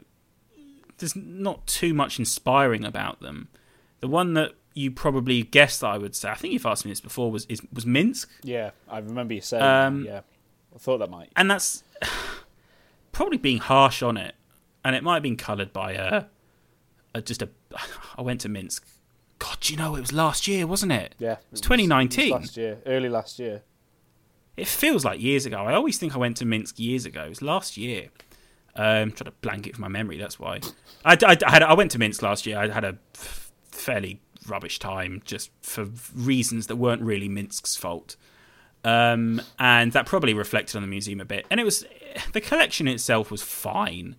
there's not too much inspiring about them. The one that you probably guessed I would say, I think you've asked me this before, was is, was Minsk. Yeah, I remember you saying. Um, yeah, I thought that might. And that's probably being harsh on it, and it might have been coloured by a a, just a. I went to Minsk. God, you know it was last year, wasn't it? Yeah, it was 2019. last year, early last year. It feels like years ago. I always think I went to Minsk years ago. It was last year. Um, trying to blank it from my memory. That's why. I, I, I had I went to Minsk last year. I had a f- fairly rubbish time, just for reasons that weren't really Minsk's fault. Um, and that probably reflected on the museum a bit. And it was the collection itself was fine,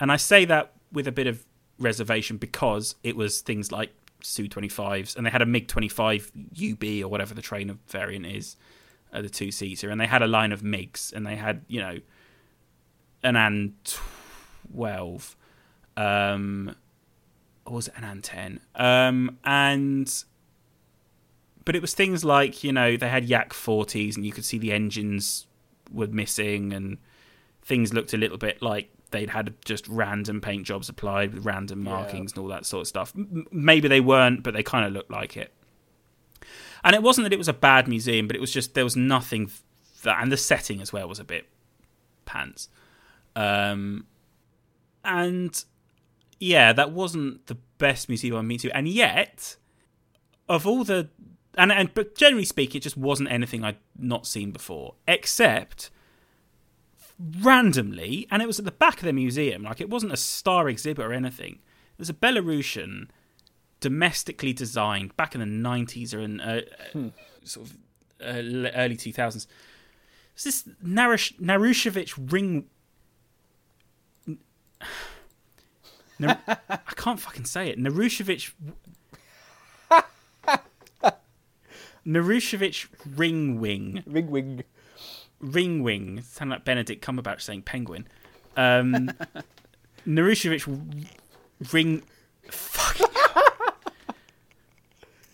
and I say that with a bit of reservation because it was things like Su 25s, and they had a MiG 25 UB or whatever the trainer variant is, uh, the two seater, and they had a line of MiGs, and they had you know an An 12, um, or was it an An 10? Um, and but it was things like you know they had Yak 40s, and you could see the engines were missing, and things looked a little bit like they'd had just random paint jobs applied with random markings yeah. and all that sort of stuff. M- maybe they weren't, but they kind of looked like it. And it wasn't that it was a bad museum, but it was just there was nothing that, and the setting as well was a bit pants. Um, and yeah, that wasn't the best museum I've been to, and yet, of all the and and but generally speaking, it just wasn't anything I'd not seen before, except randomly, and it was at the back of the museum. Like it wasn't a star exhibit or anything. There's a Belarusian, domestically designed back in the '90s or in uh, hmm. sort of uh, early 2000s. It's this Narush- Narushevich ring Nar- I can't fucking say it. Narushevich. Narushevich Ring Wing. Ring Wing. Ring Wing. Sound like Benedict Cumberbatch saying penguin. Um, Narushevich Ring. Fuck.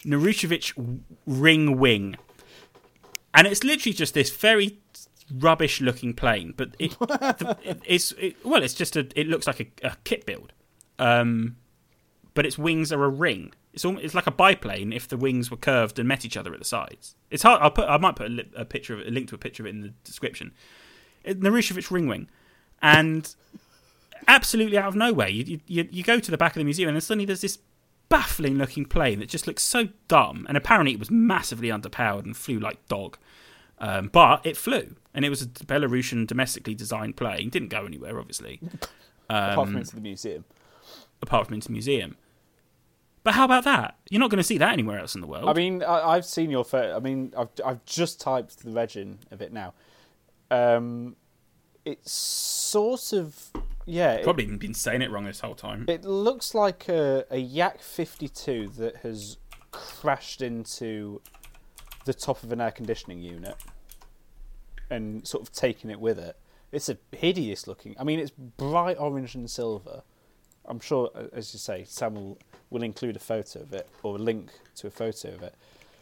Narushevich Ring Wing. And it's literally just this very rubbish looking plane, but it, it it's it, well, it's just a it looks like a, a kit build, um, but its wings are a ring. It's almost, it's like a biplane if the wings were curved and met each other at the sides. It's hard. I'll put I might put a, a picture of it, a link to a picture of it in the description. It, Narushevich ring wing, and absolutely out of nowhere, you, you you go to the back of the museum and suddenly there's this baffling looking plane that just looks so dumb, and apparently it was massively underpowered and flew like dog. Um, but it flew, and it was a Belarusian domestically designed plane. Didn't go anywhere, obviously. Um, apart from into the museum. Apart from into the museum. But how about that? You're not going to see that anywhere else in the world. I mean, I, have seen your photo. I mean, I've I've just typed the legend of it now. Um, it's sort of yeah. Probably it, been saying it wrong this whole time. It looks like a, a Yak 52 that has crashed into the top of an air conditioning unit and sort of taking it with it. It's a hideous looking. I mean, it's bright orange and silver. I'm sure, as you say, Sam will, will include a photo of it or a link to a photo of it.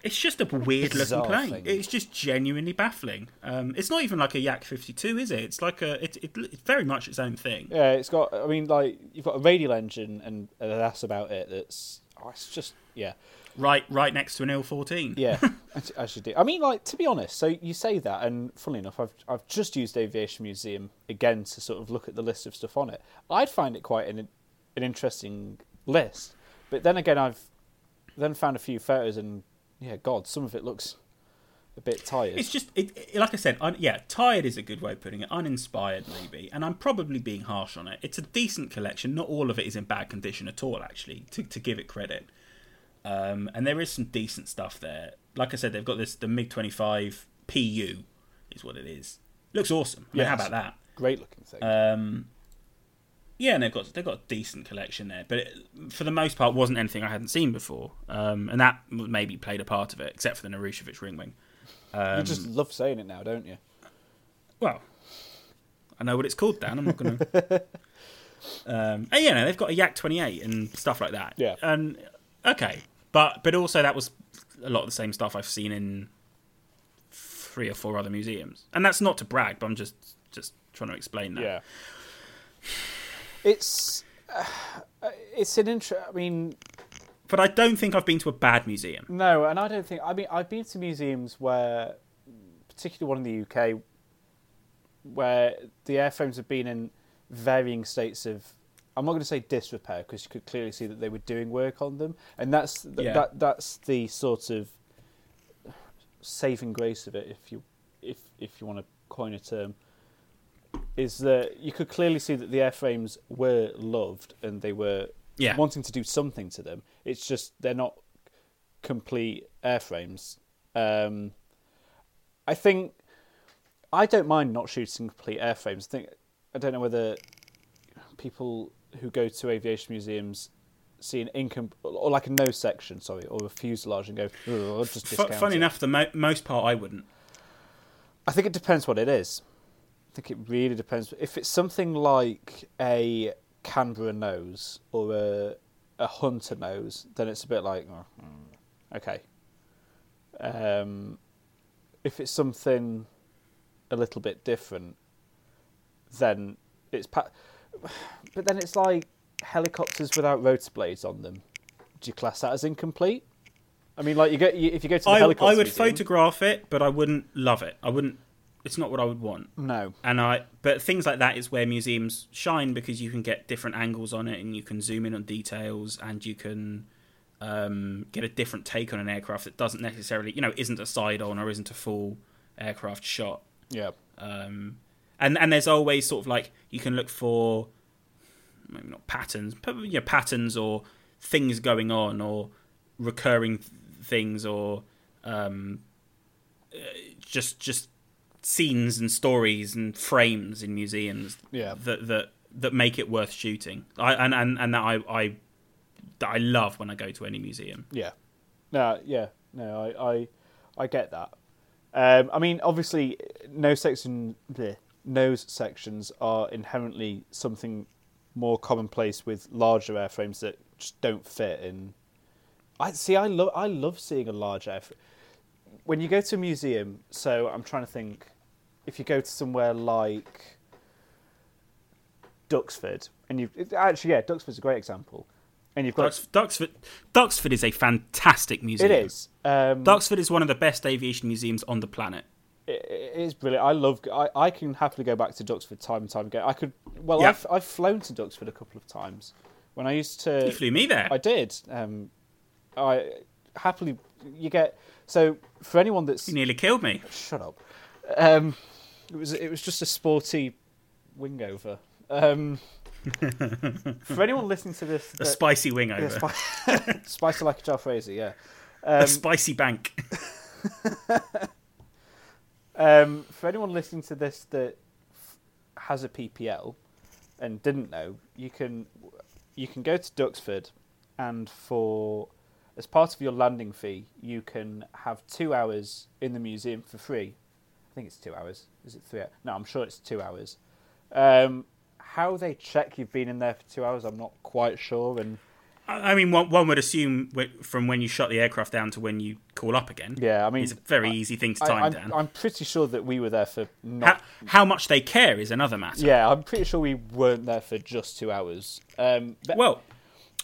It's just a weird looking plane. Thing. It's just genuinely baffling. Um, it's not even like a Yak 52, is it? It's like a. It, it, it's very much its own thing. Yeah, it's got. I mean, like you've got a radial engine, and that's about it. That's. Oh, it's just yeah right right next to an L14. Yeah, as you do. I mean, like to be honest, so you say that, and funnily enough, I've I've just used Aviation Museum again to sort of look at the list of stuff on it. I'd find it quite an an interesting list, but then again, I've then found a few photos, and yeah, God, some of it looks a bit tired. It's just, it, it, like I said, un, yeah, tired is a good way of putting it. Uninspired, maybe, and I'm probably being harsh on it. It's a decent collection. Not all of it is in bad condition at all, actually. To to give it credit, um, and there is some decent stuff there. Like I said, they've got this the MiG twenty five PU is what it is. Looks awesome. Yeah, how about that? Great looking thing. Um, yeah, and they've got they've got a decent collection there, but it, for the most part, wasn't anything I hadn't seen before, um, and that maybe played a part of it, except for the Narushevich ring wing. Um, you just love saying it now, don't you? Well, I know what it's called, Dan. I'm not going to. um, and yeah, no, they've got a Yak 28 and stuff like that. Yeah. And okay, but but also that was a lot of the same stuff I've seen in three or four other museums, and that's not to brag, but I'm just just trying to explain that. Yeah, it's uh, it's an interest. I mean, but I don't think I've been to a bad museum. No, and I don't think. I mean, I've been to museums where, particularly one in the UK, where the airframes have been in varying states of I'm not going to say disrepair because you could clearly see that they were doing work on them, and that's th- yeah. that that's the sort of saving grace of it, if you if if you want to coin a term. Is that you could clearly see that the airframes were loved and they were Yeah. wanting to do something to them. It's just they're not complete airframes. Um, I think I don't mind not shooting complete airframes. I think I don't know whether people who go to aviation museums see an income or like a nose section, sorry, or a fuselage and go, "Ugh, I'll just discount funny it." enough, the mo- most part I wouldn't. I think it depends what it is. I think it really depends. If it's something like a Canberra nose or a a hunter nose, then it's a bit like oh, mm, okay. Um, if it's something a little bit different, then it's pa- but then it's like helicopters without rotor blades on them. Do you class that as incomplete? I mean, like you get you, if you go to the I, helicopter I would museum- photograph it, but I wouldn't love it. I wouldn't. It's not what I would want. No, And I, but things like that is where museums shine because you can get different angles on it, and you can zoom in on details, and you can um, get a different take on an aircraft that doesn't necessarily, you know, isn't a side on or isn't a full aircraft shot. yeah. Um, and and there's always sort of like you can look for maybe not patterns, but you know, patterns or things going on or recurring th- things or um, uh, just just scenes and stories and frames in museums Yeah. that that that make it worth shooting. I and and, and that I, I that I love when I go to any museum. Yeah. No, yeah. No, I I, I get that. Um, I mean, obviously, nose section, bleh, nose sections are inherently something more commonplace with larger airframes that just don't fit in. I see. I love. I love seeing a large airframe. When you go to a museum, so I'm trying to think, if you go to somewhere like Duxford, and you actually, yeah, Duxford's a great example, and you've got Dux, Duxford Duxford is a fantastic museum. it is. Um, Duxford is one of the best aviation museums on the planet. it, it is brilliant. I love. I, I can happily go back to Duxford time and time again. I could. Well, Yeah. I've I've flown to Duxford a couple of times. When I used to, You flew me there. I did. Um, I happily. You get so for anyone that's You nearly killed me. shut up. Um, it was it was just a sporty wing over. Um, for anyone listening to this, A that- spicy wing yeah, over. spi- spicy like a Jar Fraser, yeah. a Um, spicy bank. Um, for anyone listening to this that f- has a PPL and didn't know, you can you can go to Duxford, and for as part of your landing fee, you can have two hours in the museum for free. I think it's two hours. Is it three? No, I'm sure it's two hours. Um, how they check you've been in there for two hours, I'm not quite sure. And I I mean, one, one would assume from when you shut the aircraft down to when you call up again. yeah, I mean, it's a very easy thing to time I'm, down. I'm pretty sure that we were there for not how, how much they care is another matter. Yeah, I'm pretty sure we weren't there for just two hours. Um, but Well,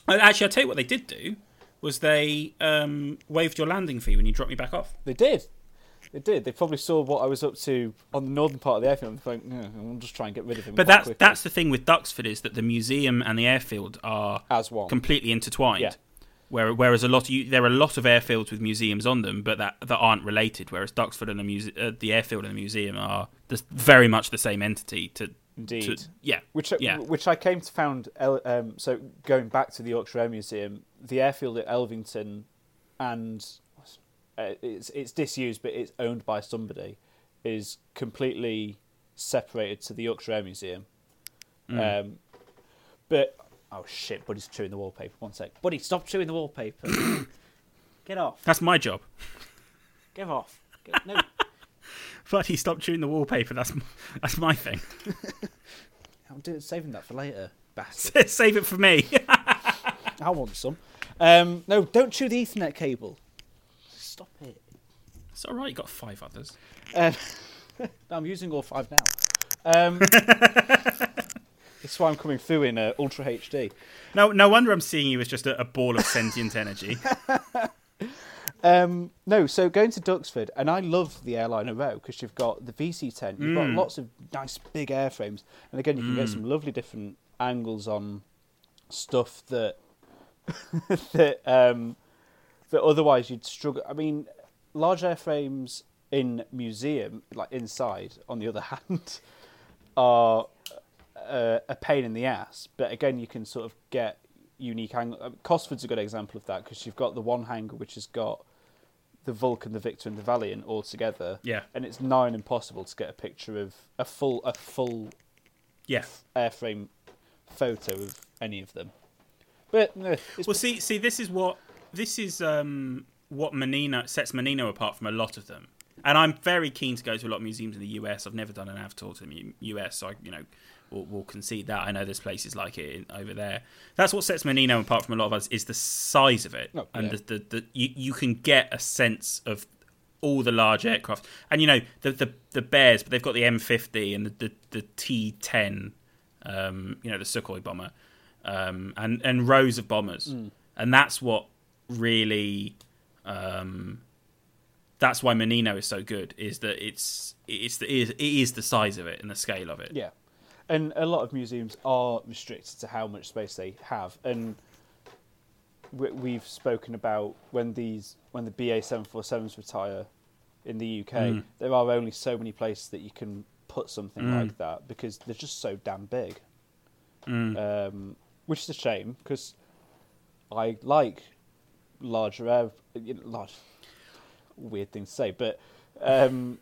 uh, actually, I'll tell you what they did do was they um, waived your landing fee when you dropped me back off. they did. They did. They probably saw what I was up to on the northern part of the airfield and think, "Yeah, I'll just try and get rid of him. But that's quickly." that's the thing with Duxford is that the museum and the airfield are as one. completely intertwined. Yeah. Where, whereas a lot of you, there are a lot of airfields with museums on them, but that that aren't related. Whereas Duxford and the muse, uh, the airfield and the museum are the, very much the same entity. To, Indeed. to yeah, which yeah. which I came to found. Um, so going back to the Yorkshire Air Museum, the airfield at Elvington, and uh, it's it's disused, but it's owned by somebody, is completely separated to the Yorkshire Air Museum. Mm. Um, but oh shit, Buddy's chewing the wallpaper. One sec, Buddy, stop chewing the wallpaper. Get off. that's my job. Get off. Get, no, Buddy, stop chewing the wallpaper. That's m- that's my thing. I'm doing, saving that for later, bastard. Save it for me. I want some. Um, no, don't chew the Ethernet cable. Stop it. it's all right. You got five others. Um, I'm using all five now. Um, that's why I'm coming through in uh, Ultra HD. No, no wonder I'm seeing you as just a, a ball of sentient energy. Um, no, so going to Duxford, and I love the airliner row because you've got the VC10, you've got Mm. lots of nice big airframes, and again, you can get some lovely different angles on stuff that that um, that otherwise you'd struggle. I mean, large airframes in museum, like inside, on the other hand, are uh, a pain in the ass. But again, you can sort of get unique angle. Uh, Cosford's a good example of that because you've got the one hangar which has got the Vulcan, the Victor, and the Valiant all together. Yeah. and it's nigh impossible to get a picture of a full a full Yeah. airframe photo of any of them. But it's Well, see, see, this is what this is um, what Monino sets Monino apart from a lot of them. And I'm very keen to go to a lot of museums in the US. I've never done an AV tour to the US, so I, you know, we'll, we'll concede that. I know there's places like it in, over there. That's what sets Monino apart from a lot of us is the size of it, Oh, and yeah. the, the, the you, you can get a sense of all the large aircraft. And you know the the, the Bears, but they've got the M50 and the the, the T10, um, you know, the Sukhoi bomber, um, and and rows of bombers, and that's what really. Um, that's why Monino is so good. Is that it's it's the, it is, it is the size of it and the scale of it. Yeah, and a lot of museums are restricted to how much space they have, and we, we've spoken about when these when the BA seven four sevens retire in the UK, Mm. there are only so many places that you can put something Mm. like that because they're just so damn big. Mm. Um, which is a shame because I like larger air, you know, large, weird thing to say, but um,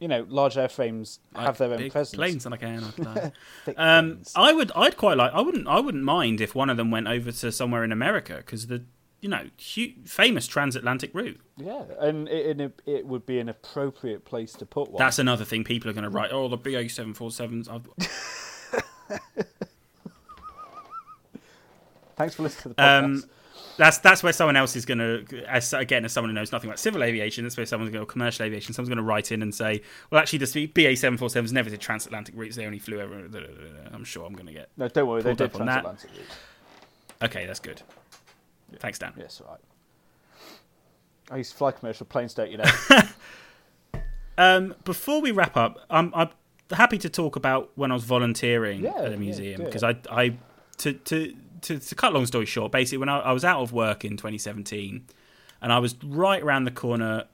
you know, large airframes Like have their own presence. Planes and I can. Um. I would, I'd quite like. I wouldn't, I wouldn't mind if one of them went over to somewhere in America because the, you know, hu- famous transatlantic route. Yeah, and it, it, it would be an appropriate place to put one. That's another thing people are going to write. Oh, the BA seven four sevens. Thanks for listening to the podcast. Um, that's that's where someone else is going to, as again, as someone who knows nothing about civil aviation, that's where someone's going to commercial aviation. Someone's going to write in and say, well, actually, the BA seven four sevens never did transatlantic routes. They only flew over. I'm sure I'm going to get. no, don't worry, they did transatlantic routes. Okay, that's good. Thanks, Dan. Yes, all right. I used to fly commercial planes, don't you know? Um, before we wrap up, I'm, I'm happy to talk about when I was volunteering Yeah, at yeah, a museum because it. I, I to, to to to cut long story short, basically when I, I was out of work in 2017, and I was right around the corner.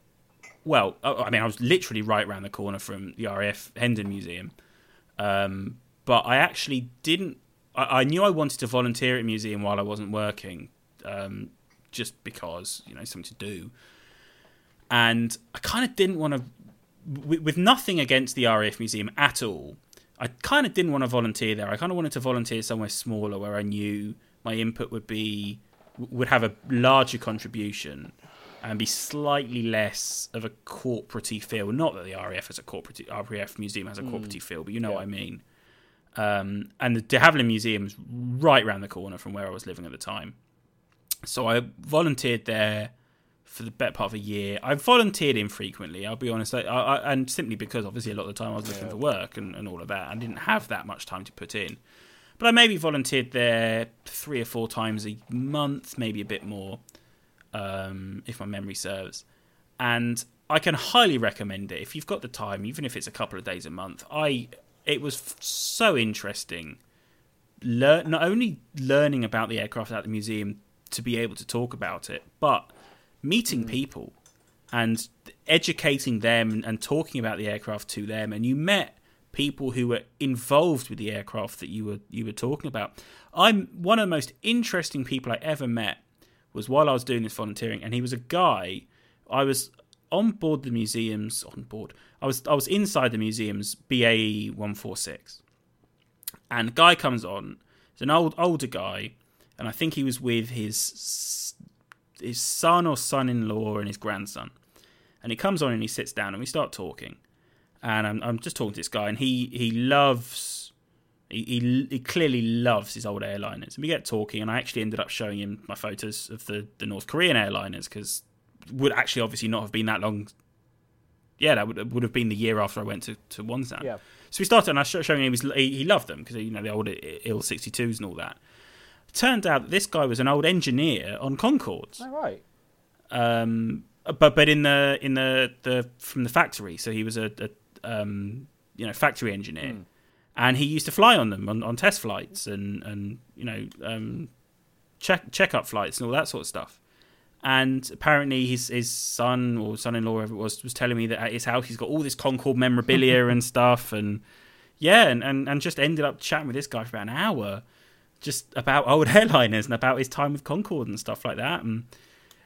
Well, I I mean, I was literally right around the corner from the RAF Hendon Museum, um, but I actually didn't. I, I knew I wanted to volunteer at a museum while I wasn't working, um, just because you know something to do and I kind of didn't want to, with, with nothing against the RAF Museum at all. I kind of didn't want to volunteer there. I kind of wanted to volunteer somewhere smaller where I knew my input would be would have a larger contribution and be slightly less of a corporatey feel. Not that the RAF has a corporate RAF museum has a corporatey feel, but you know Yeah. what I mean. Um, and the De Havilland Museum is right around the corner from where I was living at the time. So I volunteered there for the better part of a year. I volunteered infrequently, I'll be honest, I, I, and simply because obviously a lot of the time I was looking Yeah. for work and, and all of that. I didn't have that much time to put in. But I maybe volunteered there three or four times a month, maybe a bit more, um, if my memory serves. And I can highly recommend it if you've got the time, even if it's a couple of days a month. I it was f- so interesting. Learn not only learning about the aircraft at the museum to be able to talk about it, but meeting mm. people and educating them and talking about the aircraft to them. And you met people who were involved with the aircraft that you were you were talking about. I'm one of the most interesting people I ever met was while I was doing this volunteering, and he was a guy. I was on board the museums on board. I was I was inside the museum's BAE one four six, and a guy comes on. He's an old older guy, and I think he was with his his son or son-in-law and his grandson. And he comes on and he sits down and we start talking. And I'm I'm just talking to this guy, and he he loves. He, he, he clearly loves his old airliners. And we get talking, and I actually ended up showing him my photos of the, the North Korean airliners because would actually obviously not have been that long. Yeah, that would would have been the year after I went to to Wonsan. Yeah. So we started, and I was showing him he, was, he, he loved them because you know the old IL sixty twos and all that. Turned out that this guy was an old engineer on Concordes, All right. um, but but in the in the, the from the factory. So he was a, a um, you know factory engineer, Hmm. and he used to fly on them on, on test flights and and you know um, check checkup flights and all that sort of stuff. And apparently his his son or son in law, whatever it was, was telling me that at his house he's got all this Concorde memorabilia and stuff, and yeah, and, and, and just ended up chatting with this guy for about an hour, just about old airliners and about his time with Concorde and stuff like that. And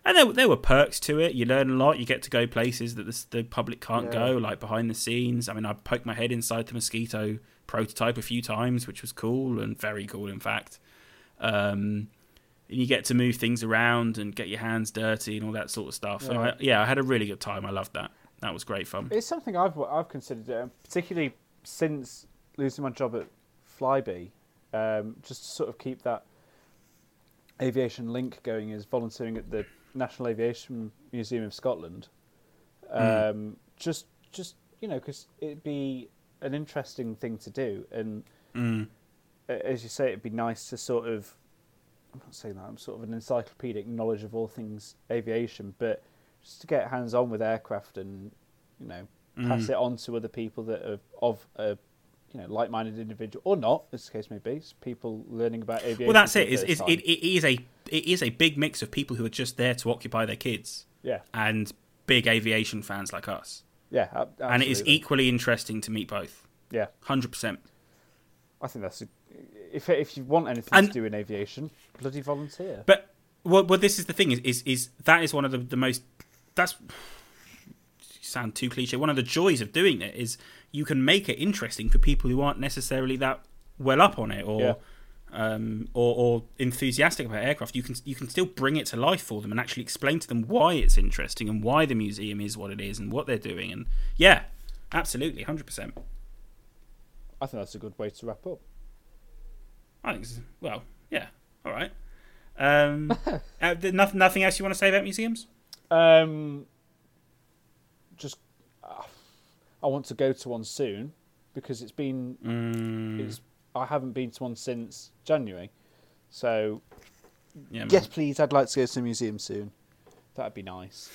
and there, there were perks to it. You learn a lot. You get to go places that the, the public can't Yeah. go, like behind the scenes. I mean, I poked my head inside the Mosquito prototype a few times, which was cool and very cool, in fact. Um, and you get to move things around and get your hands dirty and all that sort of stuff. And Yeah. I, yeah, I had a really good time. I loved that. That was great fun. It's something I've I've considered, uh, particularly since losing my job at Flybe, um, just to sort of keep that aviation link going. Is volunteering at the National Aviation Museum of Scotland. Um, Mm. Just, just you know, because it'd be an interesting thing to do, and Mm. as you say, it'd be nice to sort of. I'm not saying that I'm sort of an encyclopedic knowledge of all things aviation, but just to get hands on with aircraft and you know pass Mm. it on to other people that are of a you know like-minded individual or not, as the case may be. People learning about aviation. Well, that's it. Is first is time. it, it is a it is a big mix of people who are just there to occupy their kids Yeah, and big aviation fans like us, yeah, ab- and it is equally interesting to meet both. Yeah, Hundred percent. I think that's a, if if you want anything And- to do in aviation, bloody volunteer. But well, well, this is the thing is is, is that is one of the, the most that's sound too cliche. One of the joys of doing it is you can make it interesting for people who aren't necessarily that well up on it or. Yeah. Um, or, or enthusiastic about aircraft, you can you can still bring it to life for them and actually explain to them why it's interesting and why the museum is what it is and what they're doing. And yeah, absolutely, hundred percent. I think that's a good way to wrap up. I think well, yeah, all right. Um, uh, nothing, nothing else you want to say about museums? Um, just, uh, I want to go to one soon because it's been Mm, it's I haven't been to one since January. So yeah, man. yes, please, I'd like to go to the museum soon. That'd be nice.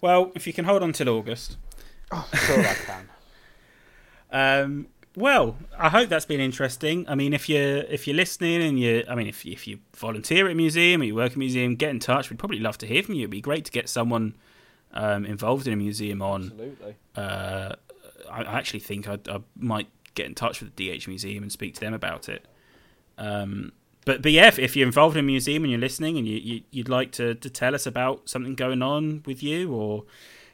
Well, if you can hold on till August. Sure, I can. Um, well, I hope that's been interesting. I mean, if you're if you're listening and you, I mean, if if you volunteer at a museum or you work at a museum, get in touch. We'd probably love to hear from you. It'd be great to get someone um, involved in a museum on. Absolutely. Uh, I I actually think I, I might get in touch with the DH Museum and speak to them about it. Um, but but yeah, if, if you're involved in a museum and you're listening and you, you you'd like to, to tell us about something going on with you or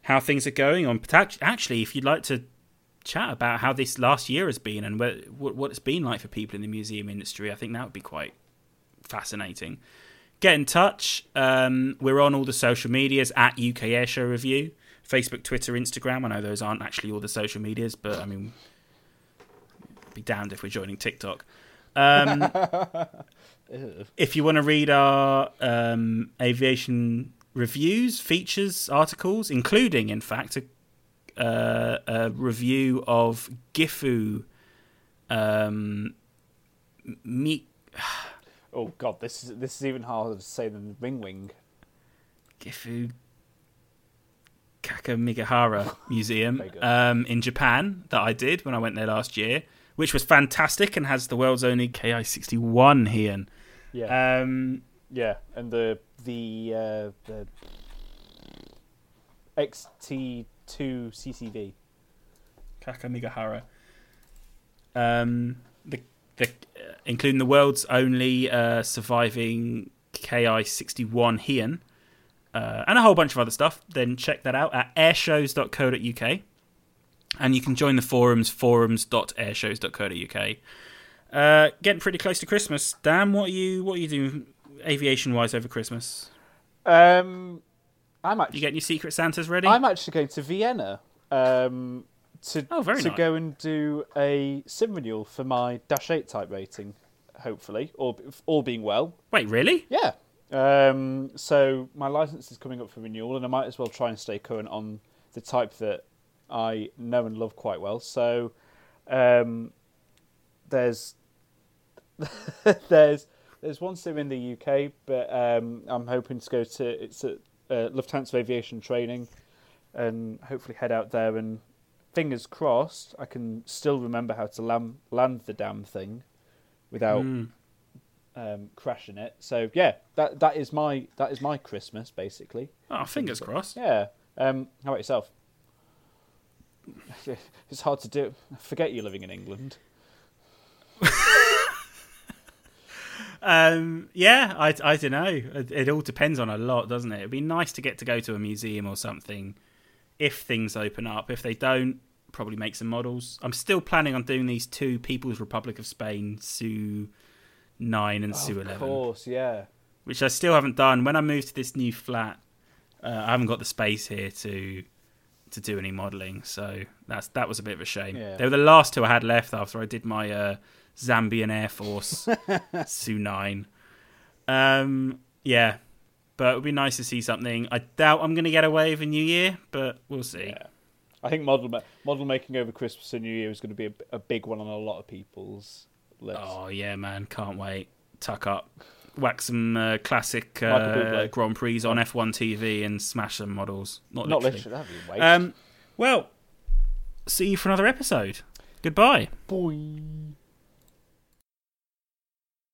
how things are going on, but actually, if you'd like to chat about how this last year has been and what what it's been like for people in the museum industry, I think that would be quite fascinating. Get in touch. Um, we're on all the social medias at UK Airshow Review. Facebook, Twitter, Instagram. I know those aren't actually all the social medias, but I mean, be damned if we're joining TikTok. Um, if you want to read our um, aviation reviews, features, articles, including, in fact, a, uh, a review of Gifu um, Mi- Oh God, this is this is even harder to say than Ring Wing. Gifu Kakamigahara Museum um, in Japan that I did when I went there last year, which was fantastic and has the world's only Ki sixty one Hien. Yeah, Um, yeah, and the the uh, the XT two CCV. Kakamigahara. Um, the including the world's only uh, surviving Ki sixty one Hien, uh, and a whole bunch of other stuff. Then check that out at airshows.co.uk, and you can join the forums forums.airshows.co.uk. Uh, getting pretty close to Christmas. Dan, what are you what are you doing aviation wise over Christmas? Um, I'm You actually getting your Secret Santas ready? I'm actually going to Vienna. Um, to Oh, to nice. go and do a sim renewal for my Dash Eight type rating, hopefully, or all being well. Wait, really? Yeah. Um, so my license is coming up for renewal, and I might as well try and stay current on the type that I know and love quite well. So um, there's there's there's one sim in the UK, but um, I'm hoping to go to it's at uh, Lufthansa Aviation Training, and hopefully head out there and fingers crossed I can still remember how to lam- land the damn thing without Mm. um, crashing it. So yeah, that that is my that is my Christmas basically. Oh, fingers crossed. Yeah. Um, how about yourself? it's hard to do. Forget you're living in England. Um, yeah, I, I don't know. It, it all depends on a lot, doesn't it? It'd be nice to get to go to a museum or something if things open up. If they don't, probably make some models. I'm still planning on doing these two People's Republic of Spain Su 9 and Su 11. Of course, yeah. Which I still haven't done. When I moved to this new flat, uh, I haven't got the space here to to do any modelling, so that's that was a bit of a shame. Yeah. They were the last two I had left after I did my uh, Zambian Air Force Su 9. Um, yeah, but it would be nice to see something. I doubt I'm going to get away with a New Year, but we'll see. Yeah. I think model ma- model making over Christmas and New Year is going to be a, a big one on a lot of people's lists. Oh yeah, man, can't wait. Tuck up, whack some uh, classic uh, Grand Prix on F1 TV and smash some models. Not, Not literally. literally, that'd be waste. Um, well, see you for another episode. Goodbye. Boy.